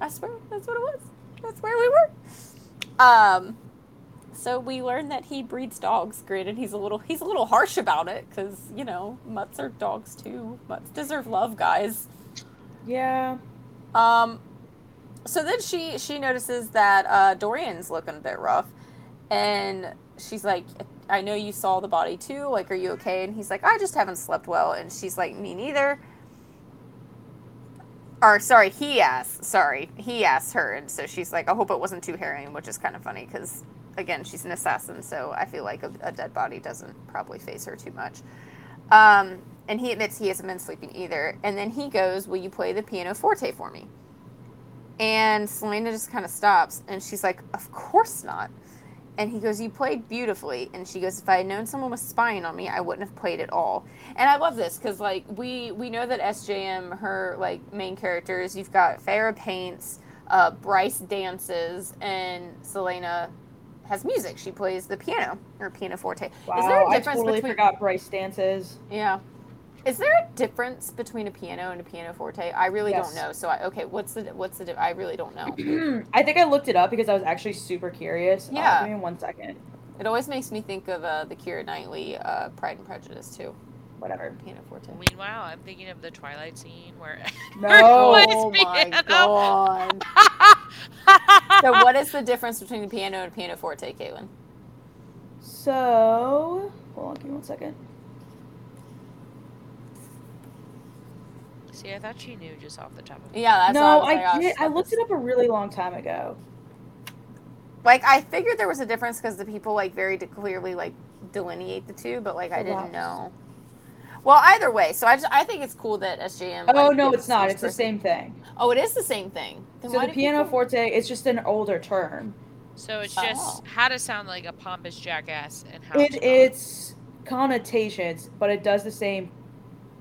I swear that's what it was. That's where we were. Um, so we learned that he breeds dogs. Granted, he's a little he's a little harsh about it because you know mutts are dogs too. Mutts deserve love, guys. Yeah. Um, so then she she notices that uh, Dorian's looking a bit rough, and she's like, "I know you saw the body too. Like, are you okay?" And he's like, "I just haven't slept well." And she's like, "Me neither." Or sorry, he asks. Sorry, he asks her, and so she's like, "I hope it wasn't too harrowing," which is kind of funny because, again, she's an assassin, so I feel like a, a dead body doesn't probably face her too much. Um, and he admits he hasn't been sleeping either. And then he goes, "Will you play the piano forte for me?" And Celaena just kind of stops, and she's like, "Of course not." And he goes, "You played beautifully." And she goes, "If I had known someone was spying on me, I wouldn't have played at all." And I love this because, like, we we know that SJM, her like main characters, you've got Feyre paints, uh, Bryce dances, and Celaena has music. She plays the piano or pianoforte. Wow. Is there a difference I totally between? forgot Bryce dances. Yeah. Is there a difference between a piano and a pianoforte? I really Yes. don't know. So I, okay, what's the what's the I really don't know. I think I looked it up because I was actually super curious. Uh, Yeah. give me one second. It always makes me think of uh, the Keira Knightley uh, Pride and Prejudice too. Whatever. Pianoforte. Meanwhile, I'm thinking of the Twilight scene where. No. Plays Oh my piano. god. so what is the difference between a piano and piano forte, Caitlyn? So, hold on, give me one second. See, I thought she knew just off the top of her. Yeah, that's no, I, like, I oh, did. I looked it up a really long time ago. Like I figured there was a difference because the people like very de- clearly like delineate the two, but like I didn't Relax. know. Well, either way, so I just I think it's cool that SJM. Oh no, it's not. each It's the same thing. Oh, it is the same thing. Then So the do piano people- forte is just an older term. So it's Oh. just how to sound like a pompous jackass and how It not. it's connotations, but it does the same.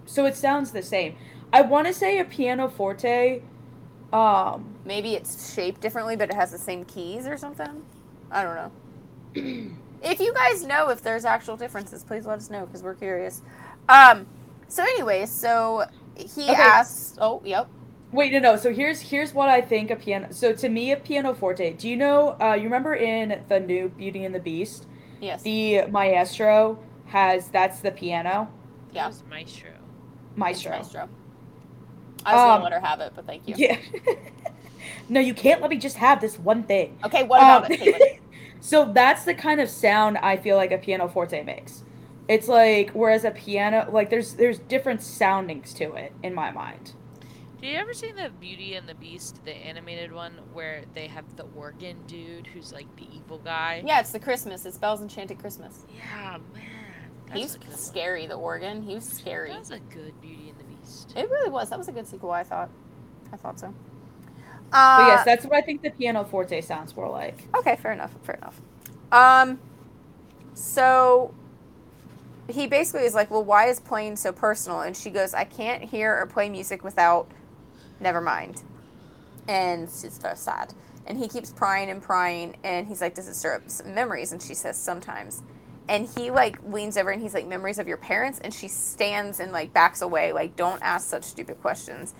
So it sounds the same. I want to say a piano forte. Um, Maybe it's shaped differently, but it has the same keys or something. I don't know. if you guys know if there's actual differences, please let us know because we're curious. Um. So anyway, so he Okay. asked. Oh, yep. wait, no, no. So here's here's what I think a piano. So to me, a piano forte. Do you know? Uh, you remember in the new Beauty and the Beast, Yes. the maestro has that's the piano It Yeah. was Maestro. maestro. Maestro. I was gonna Um, let her have it, but thank you. Yeah. no, you can't let me just have this one thing. Okay. What about Um, it, Caitlyn? so that's the kind of sound I feel like a piano forte makes. It's like whereas a piano like there's there's different soundings to it in my mind. Did you ever see the Beauty and the Beast, the animated one, where they have the organ dude who's like the evil guy? Yeah, it's the Christmas. It's Belle's Enchanted Christmas. Yeah, man. That's He's a good one. scary. The organ. He was scary. That was a good Beauty and the Beast. It really was. That was a good sequel. I thought. I thought so. But Uh, yes, that's what I think the piano forte sounds more like. Okay, fair enough. Fair enough. Um, so he basically is like, well, why is playing so personal? And she goes, I can't hear or play music without. Never mind. And she's so sad. And he keeps prying and prying, and he's like, does it stir up some memories? And she says, sometimes. And he like leans over and he's like, memories of your parents. And she stands and like backs away, like, don't ask such stupid questions.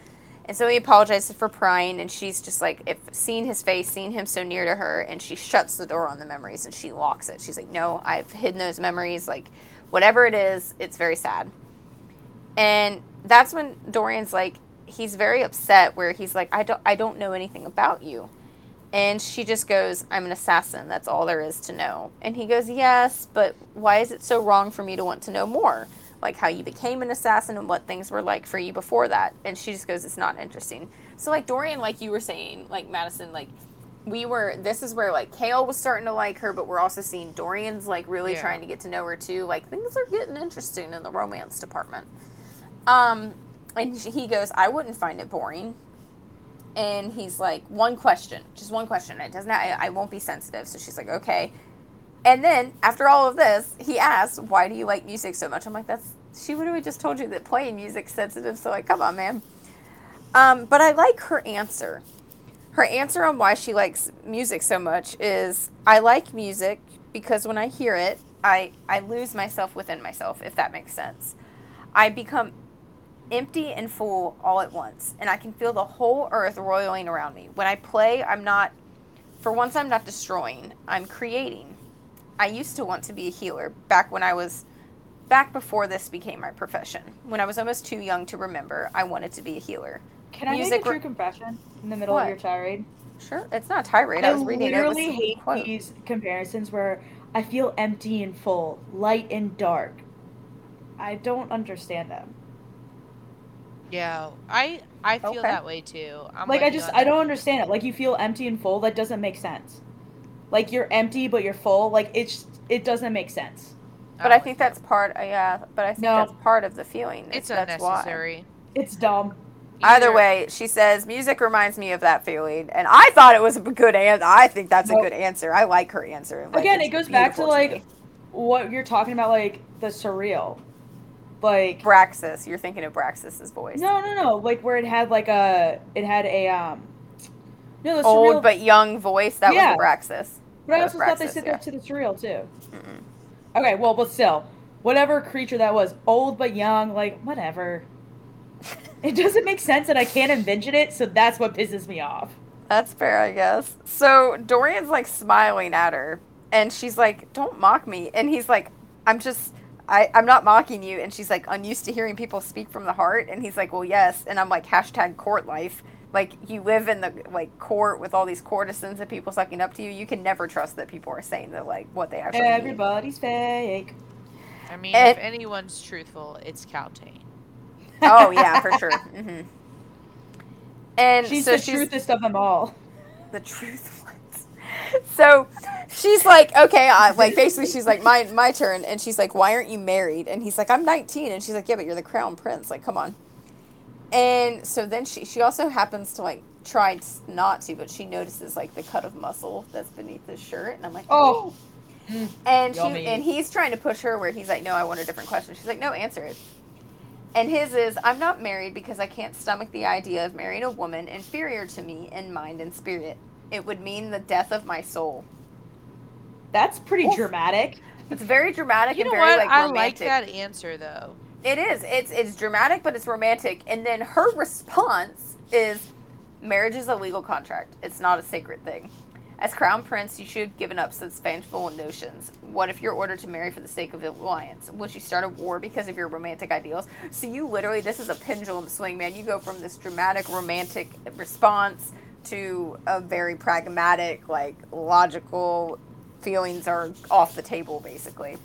And so he apologizes for prying, and she's just like, if seeing his face, seeing him so near to her, and she shuts the door on the memories and she locks it. She's like, no, I've hidden those memories. Like, whatever it is, it's very sad. And that's when Dorian's like, he's very upset, where he's like, I don't, I don't know anything about you. And she just goes, I'm an assassin. That's all there is to know. And he goes, Yes, but why is it so wrong for me to want to know more? Like how you became an assassin and what things were like for you before that. And she just goes, It's not interesting. So, like Dorian, like you were saying, like Madison, like we were, this is where like Chaol was starting to like her, but we're also seeing Dorian's like really Yeah. trying to get to know her too. Like things are getting interesting in the romance department. Um, and he goes, I wouldn't find it boring and he's like one question just one question it doesn't I, I won't be sensitive. So she's like okay. And then after all of this he asks why do you like music so much? I'm like that's she literally just told you that playing music's sensitive so like come on man. Um, but i like her answer. Her answer on why she likes music so much is i like music because when i hear it i i lose myself within myself if that makes sense. I become empty and full all at once, and I can feel the whole earth roiling around me. When I play, I'm not, for once, I'm not destroying, I'm creating. I used to want to be a healer back when I was, back before this became my profession. When I was almost too young to remember, I wanted to be a healer. Can I Music make a re- true confession in the middle What? of your tirade? Sure, it's not tirade. I was reading was literally hate quote. these comparisons where I feel empty and full, light and dark. I don't understand them. Yeah, I I feel Okay. that way too. I'm like I just I don't understand it. Like you feel empty and full, that doesn't make sense. Like you're empty but you're full. Like it's it doesn't make sense. But I'm I with think you. that's part. Uh, yeah, but I think No. that's part of the feeling. it's that's why. unnecessary. It's dumb. Either Either- way, she says music reminds me of that feeling, and I thought it was a good answer. I think that's a good answer. I like her answer. Like, Again, it goes back to beautiful like what you're talking about, like the Suriel. Like Bryaxis. You're thinking of Bryaxis's voice. no, no, no. Like where it had like a it had a um. No, the Old Suriel. but young voice. That Yeah. was Braxis. but I that was also thought they said yeah. that to the Suriel too. Mm-mm. Okay, well, but still, whatever creature that was, old but young, like whatever. it doesn't make sense, and I can't envision it, so that's what pisses me off. That's fair, I guess. So Dorian's like smiling at her, and she's like, "Don't mock me." And he's like, "I'm just." I, I'm not mocking you. And she's like, unused to hearing people speak from the heart. And he's like, well, yes. And I'm like, hashtag court life. Like, you live in the, like, court with all these courtesans and people sucking up to you. You can never trust that people are saying that, like, what they actually mean. Everybody's fake. I mean, And- if anyone's truthful, it's Kaltain. Oh, yeah, for sure. hmm And She's so the she's truthest of them all. the truth ones. So she's like, okay, I, like basically she's like, my my turn, and she's like, why aren't you married? And he's like, I'm 19, and she's like, yeah, but you're the crown prince. Like, come on. And so then she she also happens to like try not to, but she notices like the cut of muscle that's beneath his shirt, and I'm like, Oh. Hmm. and she Yummy. and he's trying to push her where he's like, no, I want a different question. She's like, no, answer it. And his is, I'm not married because I can't stomach the idea of marrying a woman inferior to me in mind and spirit. It would mean the death of my soul. That's pretty Oof. dramatic. It's very dramatic You and know very what? like I like that answer though. It is. It's it's dramatic, but it's romantic. And then her response is, "Marriage is a legal contract. It's not a sacred thing. As crown prince, you should have given up such fanciful notions. What if you're ordered to marry for the sake of the alliance? Would you start a war because of your romantic ideals? So you literally, this is a pendulum swing, man. You go from this dramatic romantic response to a very pragmatic, like logical feelings are off the table, basically.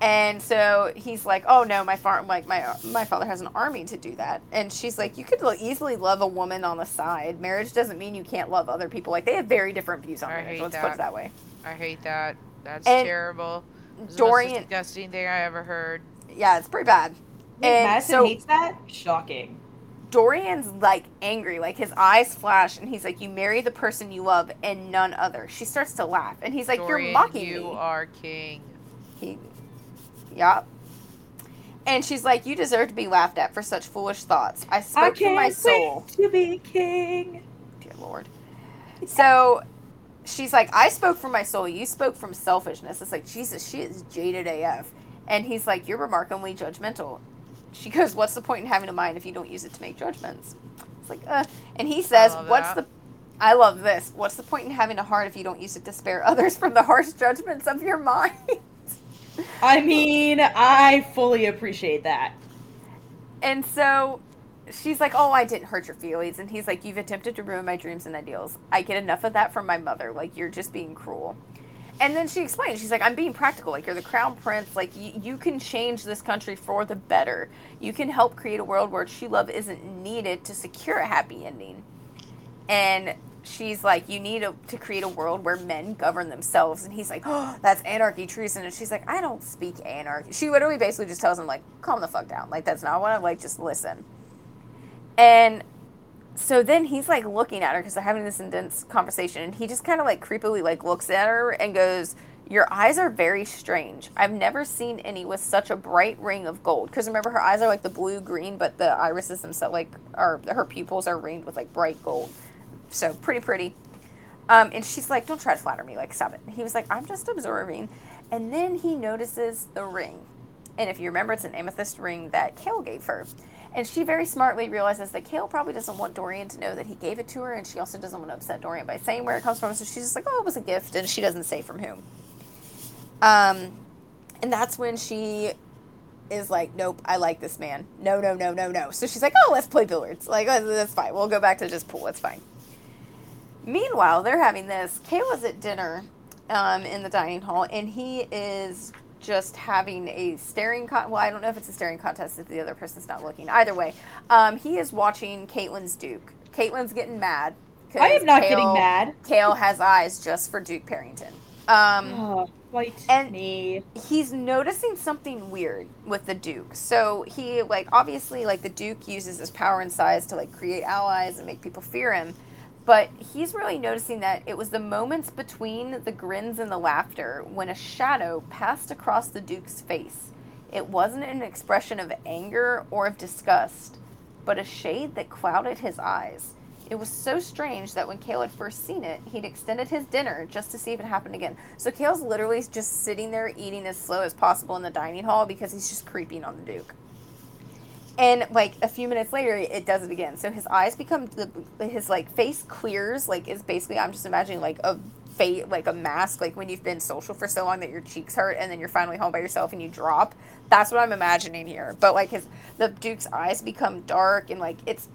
And so he's like, "Oh no, my farm, like my my father has an army to do that." And she's like, "You could easily love a woman on the side. Marriage doesn't mean you can't love other people. Like they have very different views on I marriage. Let's put it that way." I hate that. That's And terrible. It's the most Dorian, disgusting thing I ever heard. yeah, it's pretty bad. Wait, And Madison so- hates that? Shocking. Dorian's like angry, like his eyes flash, and he's like, "You marry the person you love and none other." She starts to laugh, and he's like, Dorian, "You're mocking you me." You are king. He, yep. And she's like, "You deserve to be laughed at for such foolish thoughts." I I spoke from can't my soul. wait to be king. Dear Lord. So she's like, I spoke from my soul. You spoke from selfishness. It's like, Jesus, she is jaded AF. And he's like, You're remarkably judgmental. She goes, What's the point in having a mind if you don't use it to make judgments? It's like, uh. And he says, What's that. the. I love this. What's the point in having a heart if you don't use it to spare others from the harsh judgments of your mind? I mean, I fully appreciate that. And so she's like, Oh, I didn't hurt your feelings. And he's like, You've attempted to ruin my dreams and ideals. I get enough of that from my mother. Like, you're just being cruel. And then she explains, She's like, I'm being practical. Like, you're the crown prince. Like, y- you can change this country for the better. You can help create a world where true love isn't needed to secure a happy ending. And she's like, You need a, to create a world where men govern themselves. And he's like, Oh, that's anarchy, treason. And she's like, I don't speak anarchy. She literally basically just tells him, like, calm the fuck down. Like, that's not what I like. Just listen. And so then he's like looking at her because they're having this intense conversation. And he just kind of like creepily like looks at her and goes, Your eyes are very strange. I've never seen any with such a bright ring of gold. Because remember, her eyes are like the blue green, but the irises themselves, like, are her pupils are ringed with like bright gold. So pretty, pretty. Um, and she's like, Don't try to flatter me. Like, stop it. He was like, I'm just observing. And then he notices the ring. And if you remember, it's an amethyst ring that Chaol gave her. And she very smartly realizes that Chaol probably doesn't want Dorian to know that he gave it to her, and she also doesn't want to upset Dorian by saying where it comes from. So she's just like, "Oh, it was a gift," and she doesn't say from whom. Um, and that's when she is like, "Nope, I like this man. No, no, no, no, no." So she's like, "Oh, let's play billiards. Like, oh, that's fine. We'll go back to just pool. It's fine." Meanwhile, they're having this. Chaol is at dinner um, in the dining hall, and he is just having a staring con- well i don't know if it's a staring contest if the other person's not looking either way um, he is watching caitlyn's duke caitlyn's getting mad. I am not getting mad. chaol has eyes just for duke perrington um, Oh, and- me. he's noticing something weird with the duke so he like obviously like the duke uses his power and size to like create allies and make people fear him but he's really noticing that it was the moments between the grins and the laughter when a shadow passed across the duke's face it wasn't an expression of anger or of disgust but a shade that clouded his eyes it was so strange that when Chaol had first seen it, he'd extended his dinner just to see if it happened again. So Chaol's literally just sitting there eating as slow as possible in the dining hall because he's just creeping on the Duke. And like a few minutes later, it does it again. So his eyes become the his like face clears. Like is basically I'm just imagining like a face like a mask. Like when you've been social for so long that your cheeks hurt, and then you're finally home by yourself and you drop. That's what I'm imagining here. But like his the Duke's eyes become dark and like it's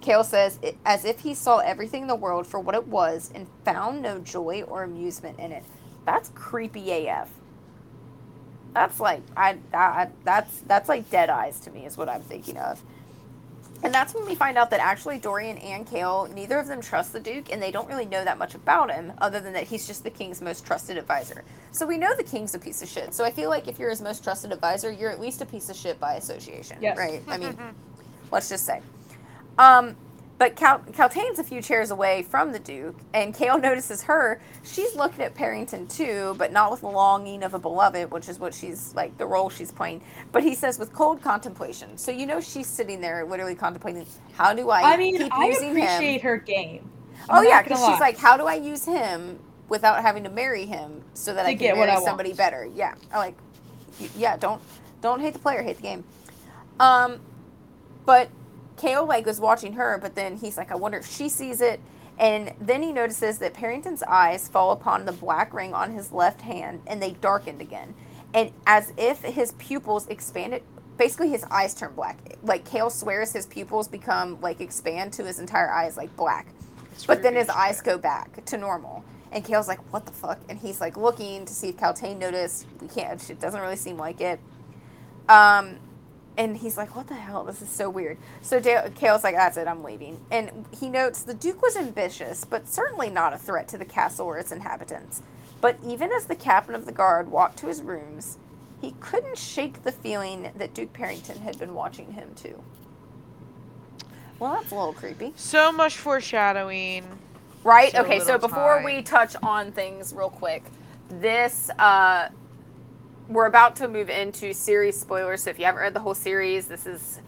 Chaol says, as if he saw everything in the world for what it was and found no joy or amusement in it. That's creepy AF. That's like I, I that's that's like dead eyes to me is what I'm thinking of. And that's when we find out that actually Dorian and Chaol, neither of them trust the Duke, and they don't really know that much about him, other than that he's just the king's most trusted advisor. So we know the king's a piece of shit. So I feel like if you're his most trusted advisor, you're at least a piece of shit by association, Yes. right? I mean, let's just say. Um, but Cal- Kaltain's a few chairs away from the Duke, and Chaol notices her. She's looking at Perrington too, but not with the longing of a beloved, which is what she's like the role she's playing. But he says with cold contemplation. So you know she's sitting there literally contemplating, how do I, I mean, keep I using appreciate him? her game. Oh I'm yeah, because she's like, how do I use him without having to marry him so that I can get marry I want. somebody better? Yeah, I like, yeah, don't don't hate the player, hate the game. Um, but Chaol like was watching her, but then he's like, I wonder if she sees it. And then he notices that Perrington's eyes fall upon the black ring on his left hand, and they darkened again, and as if his pupils expanded. Basically, his eyes turn black. Like Chaol swears, his pupils become like expand to his entire eyes like black. It's But then his eyes go back to normal. And Chaol's like, what the fuck? And he's like looking to see if Kaltain noticed. We can't, it doesn't really seem like it. Um, and he's like, what the hell? This is so weird. So Dale, Chaol's like, that's it, I'm leaving. And he notes the Duke was ambitious, but certainly not a threat to the castle or its inhabitants. But even as the captain of the guard walked to his rooms, he couldn't shake the feeling that Duke Perrington had been watching him too. Well, that's a little creepy. So much foreshadowing. Right? So okay, so before time. we touch on things real quick, this uh we're about to move into series spoilers. So if you haven't read the whole series, this is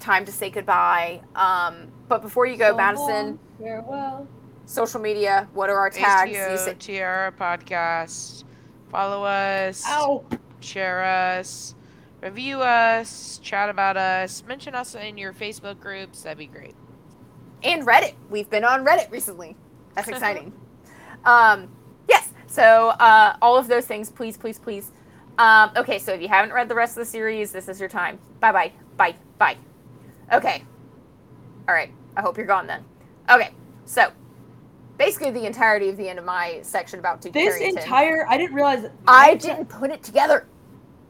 time to say goodbye. Um but before you go, So Madison, Farewell. social media, what are our tags? You ATO, say- Tiara podcast. Follow us. Ow. Share us. Review us. Chat about us. Mention us in your Facebook groups. That'd be great. and Reddit. We've been on Reddit recently. That's exciting. um, yes. So uh, all of those things, please, please, please. Um, okay. So if you haven't read the rest of the series, this is your time. Bye, bye, bye, bye. Okay. All right. I hope you're gone then. Okay. So basically, the entirety of the end of my section about Duke This Carrington. entire I didn't realize I didn't put it together.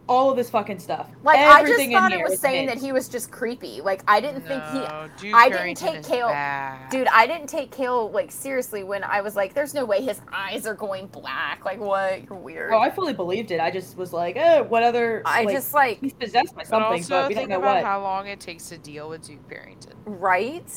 All of this fucking stuff. Like I just Everything thought it was saying made. that he was just creepy. Like I didn't think he Duke I didn't Carrington take Chaol- bad. Dude, I didn't take Chaol like seriously when I was like, "There's no way his eyes are going black." Like, what? You're weird. Oh, I fully believed it. I just was like, oh, what other? I like, just like he's possessed by But something, also but we don't think know about what. how long it takes to deal with Duke Perrington. right.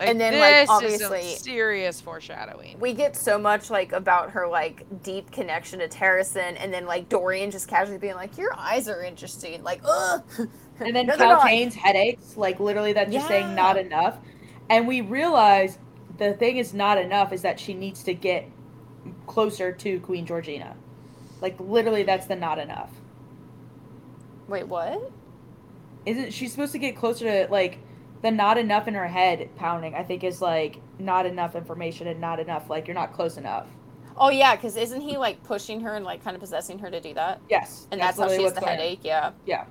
Like, And then, like, this is obviously- some serious foreshadowing. We get so much like about her like deep connection to Terrasen, and then like Dorian just casually being like, "Your eyes are interesting." Like, ugh. And then No, Cal. Kane's headaches, like literally that's just saying not enough. And we realize the thing is not enough is that she needs to get closer to Queen Georgina. Like literally that's the not enough. Wait, what? Isn't she supposed to get closer to like the not enough in her head pounding, I think is like not enough information and not enough like you're not close enough. Oh yeah, because isn't he like pushing her and like kind of possessing her to do that? Yes. And that's, how she has the headache. Yeah. Yeah.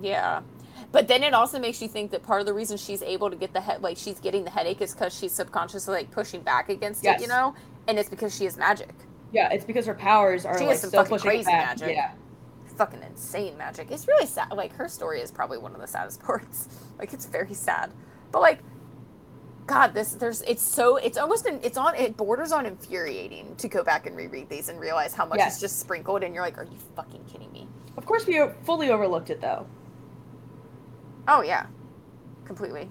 Yeah. But then it also makes you think that part of the reason she's able to get the head, like she's getting the headache, is because she's subconsciously like pushing back against Yes. it, you know, and it's because she has magic, Yeah, it's because her powers are She like has some fucking crazy magic. Yeah. Fucking insane magic. It's really sad. Like her story is probably one of the saddest parts. Like it's very sad, but like, God, this there's it's so it's almost an, it's on it borders on infuriating to go back and reread these and realize how much Yes. is just sprinkled, and you're like, are you fucking kidding me? Of course we fully overlooked it though. Oh yeah, completely.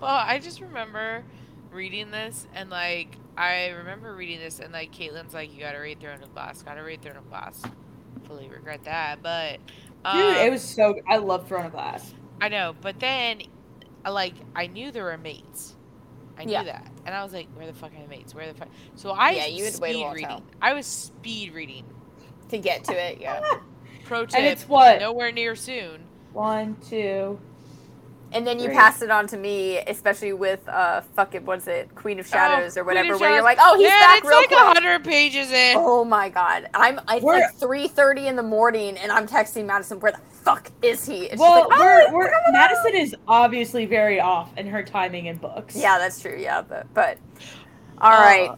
Well, I just remember reading this and like I remember reading this and like Caitlyn's like, you gotta read Throne of Glass, gotta read Throne of Glass. Fully regret that, but Dude, it um, was so I love Throne of Glass. I know, but then like I knew there were mates. I knew Yeah. that, and I was like, "Where the fuck are the mates? Where the fuck?" So I Yeah, you had to wait a speed while to reading. tell. I was speed reading. To get to it, yeah. Pro tip: And it's what? nowhere near soon. One, two. And then you Great. passed it on to me, especially with uh fucking what's it, Queen of Shadows Oh, or whatever, of where you're like, oh, he's Man, back it's real like quick. hundred pages in. Oh my god, I'm it's We're- like three thirty in the morning, and I'm texting Madison, where the fuck is he? And she's Well, like, "Oh, we're, I we're don't. Madison is obviously very off in her timing in books. Yeah, that's true. Yeah, but but all right.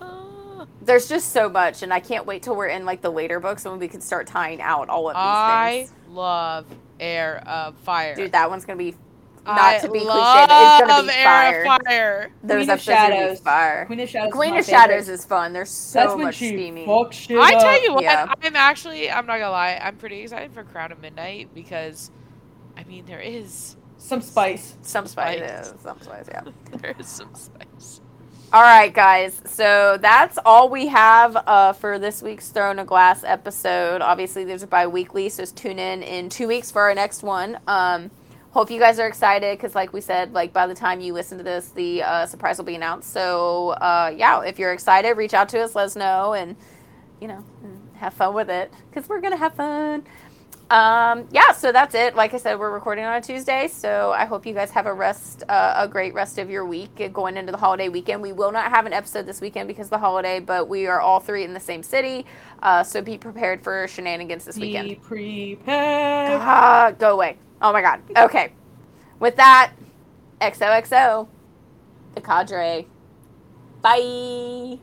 Uh, There's just so much, and I can't wait till we're in like the later books when we can start tying out all of these I things. I love Heir of Fire. Dude, that one's gonna be not I to be cliche, love but it's gonna be Air fire. of Fire. Those Queen of episodes are gonna be Shadows. fire. Queen of Shadows. is Queen of Shadows favorite. is fun. There's so That's much she steaming. fucks shit I tell you what, Yeah. I'm actually, I'm not gonna lie, I'm pretty excited for Crown of Midnight because, I mean, there is, some spice. Some spice, Spice. yeah, some spice, yeah. there is some spice. All right, guys. So that's all we have uh, for this week's Throne of Glass episode. Obviously, these are bi-weekly, so just tune in in two weeks for our next one. Um, hope you guys are excited because, like we said, like by the time you listen to this, the uh, surprise will be announced. So uh, yeah, if you're excited, reach out to us, let us know, and you know, have fun with it because we're gonna have fun. Um, yeah, so that's it. Like I said, we're recording on a Tuesday, so I hope you guys have a rest, uh, a great rest of your week uh, going into the holiday weekend. We will not have an episode this weekend because of the holiday, but we are all three in the same city, uh, so be prepared for shenanigans this weekend. Be prepared. Ah, go away. Oh my god. Okay. With that, XOXO, the cadre. Bye.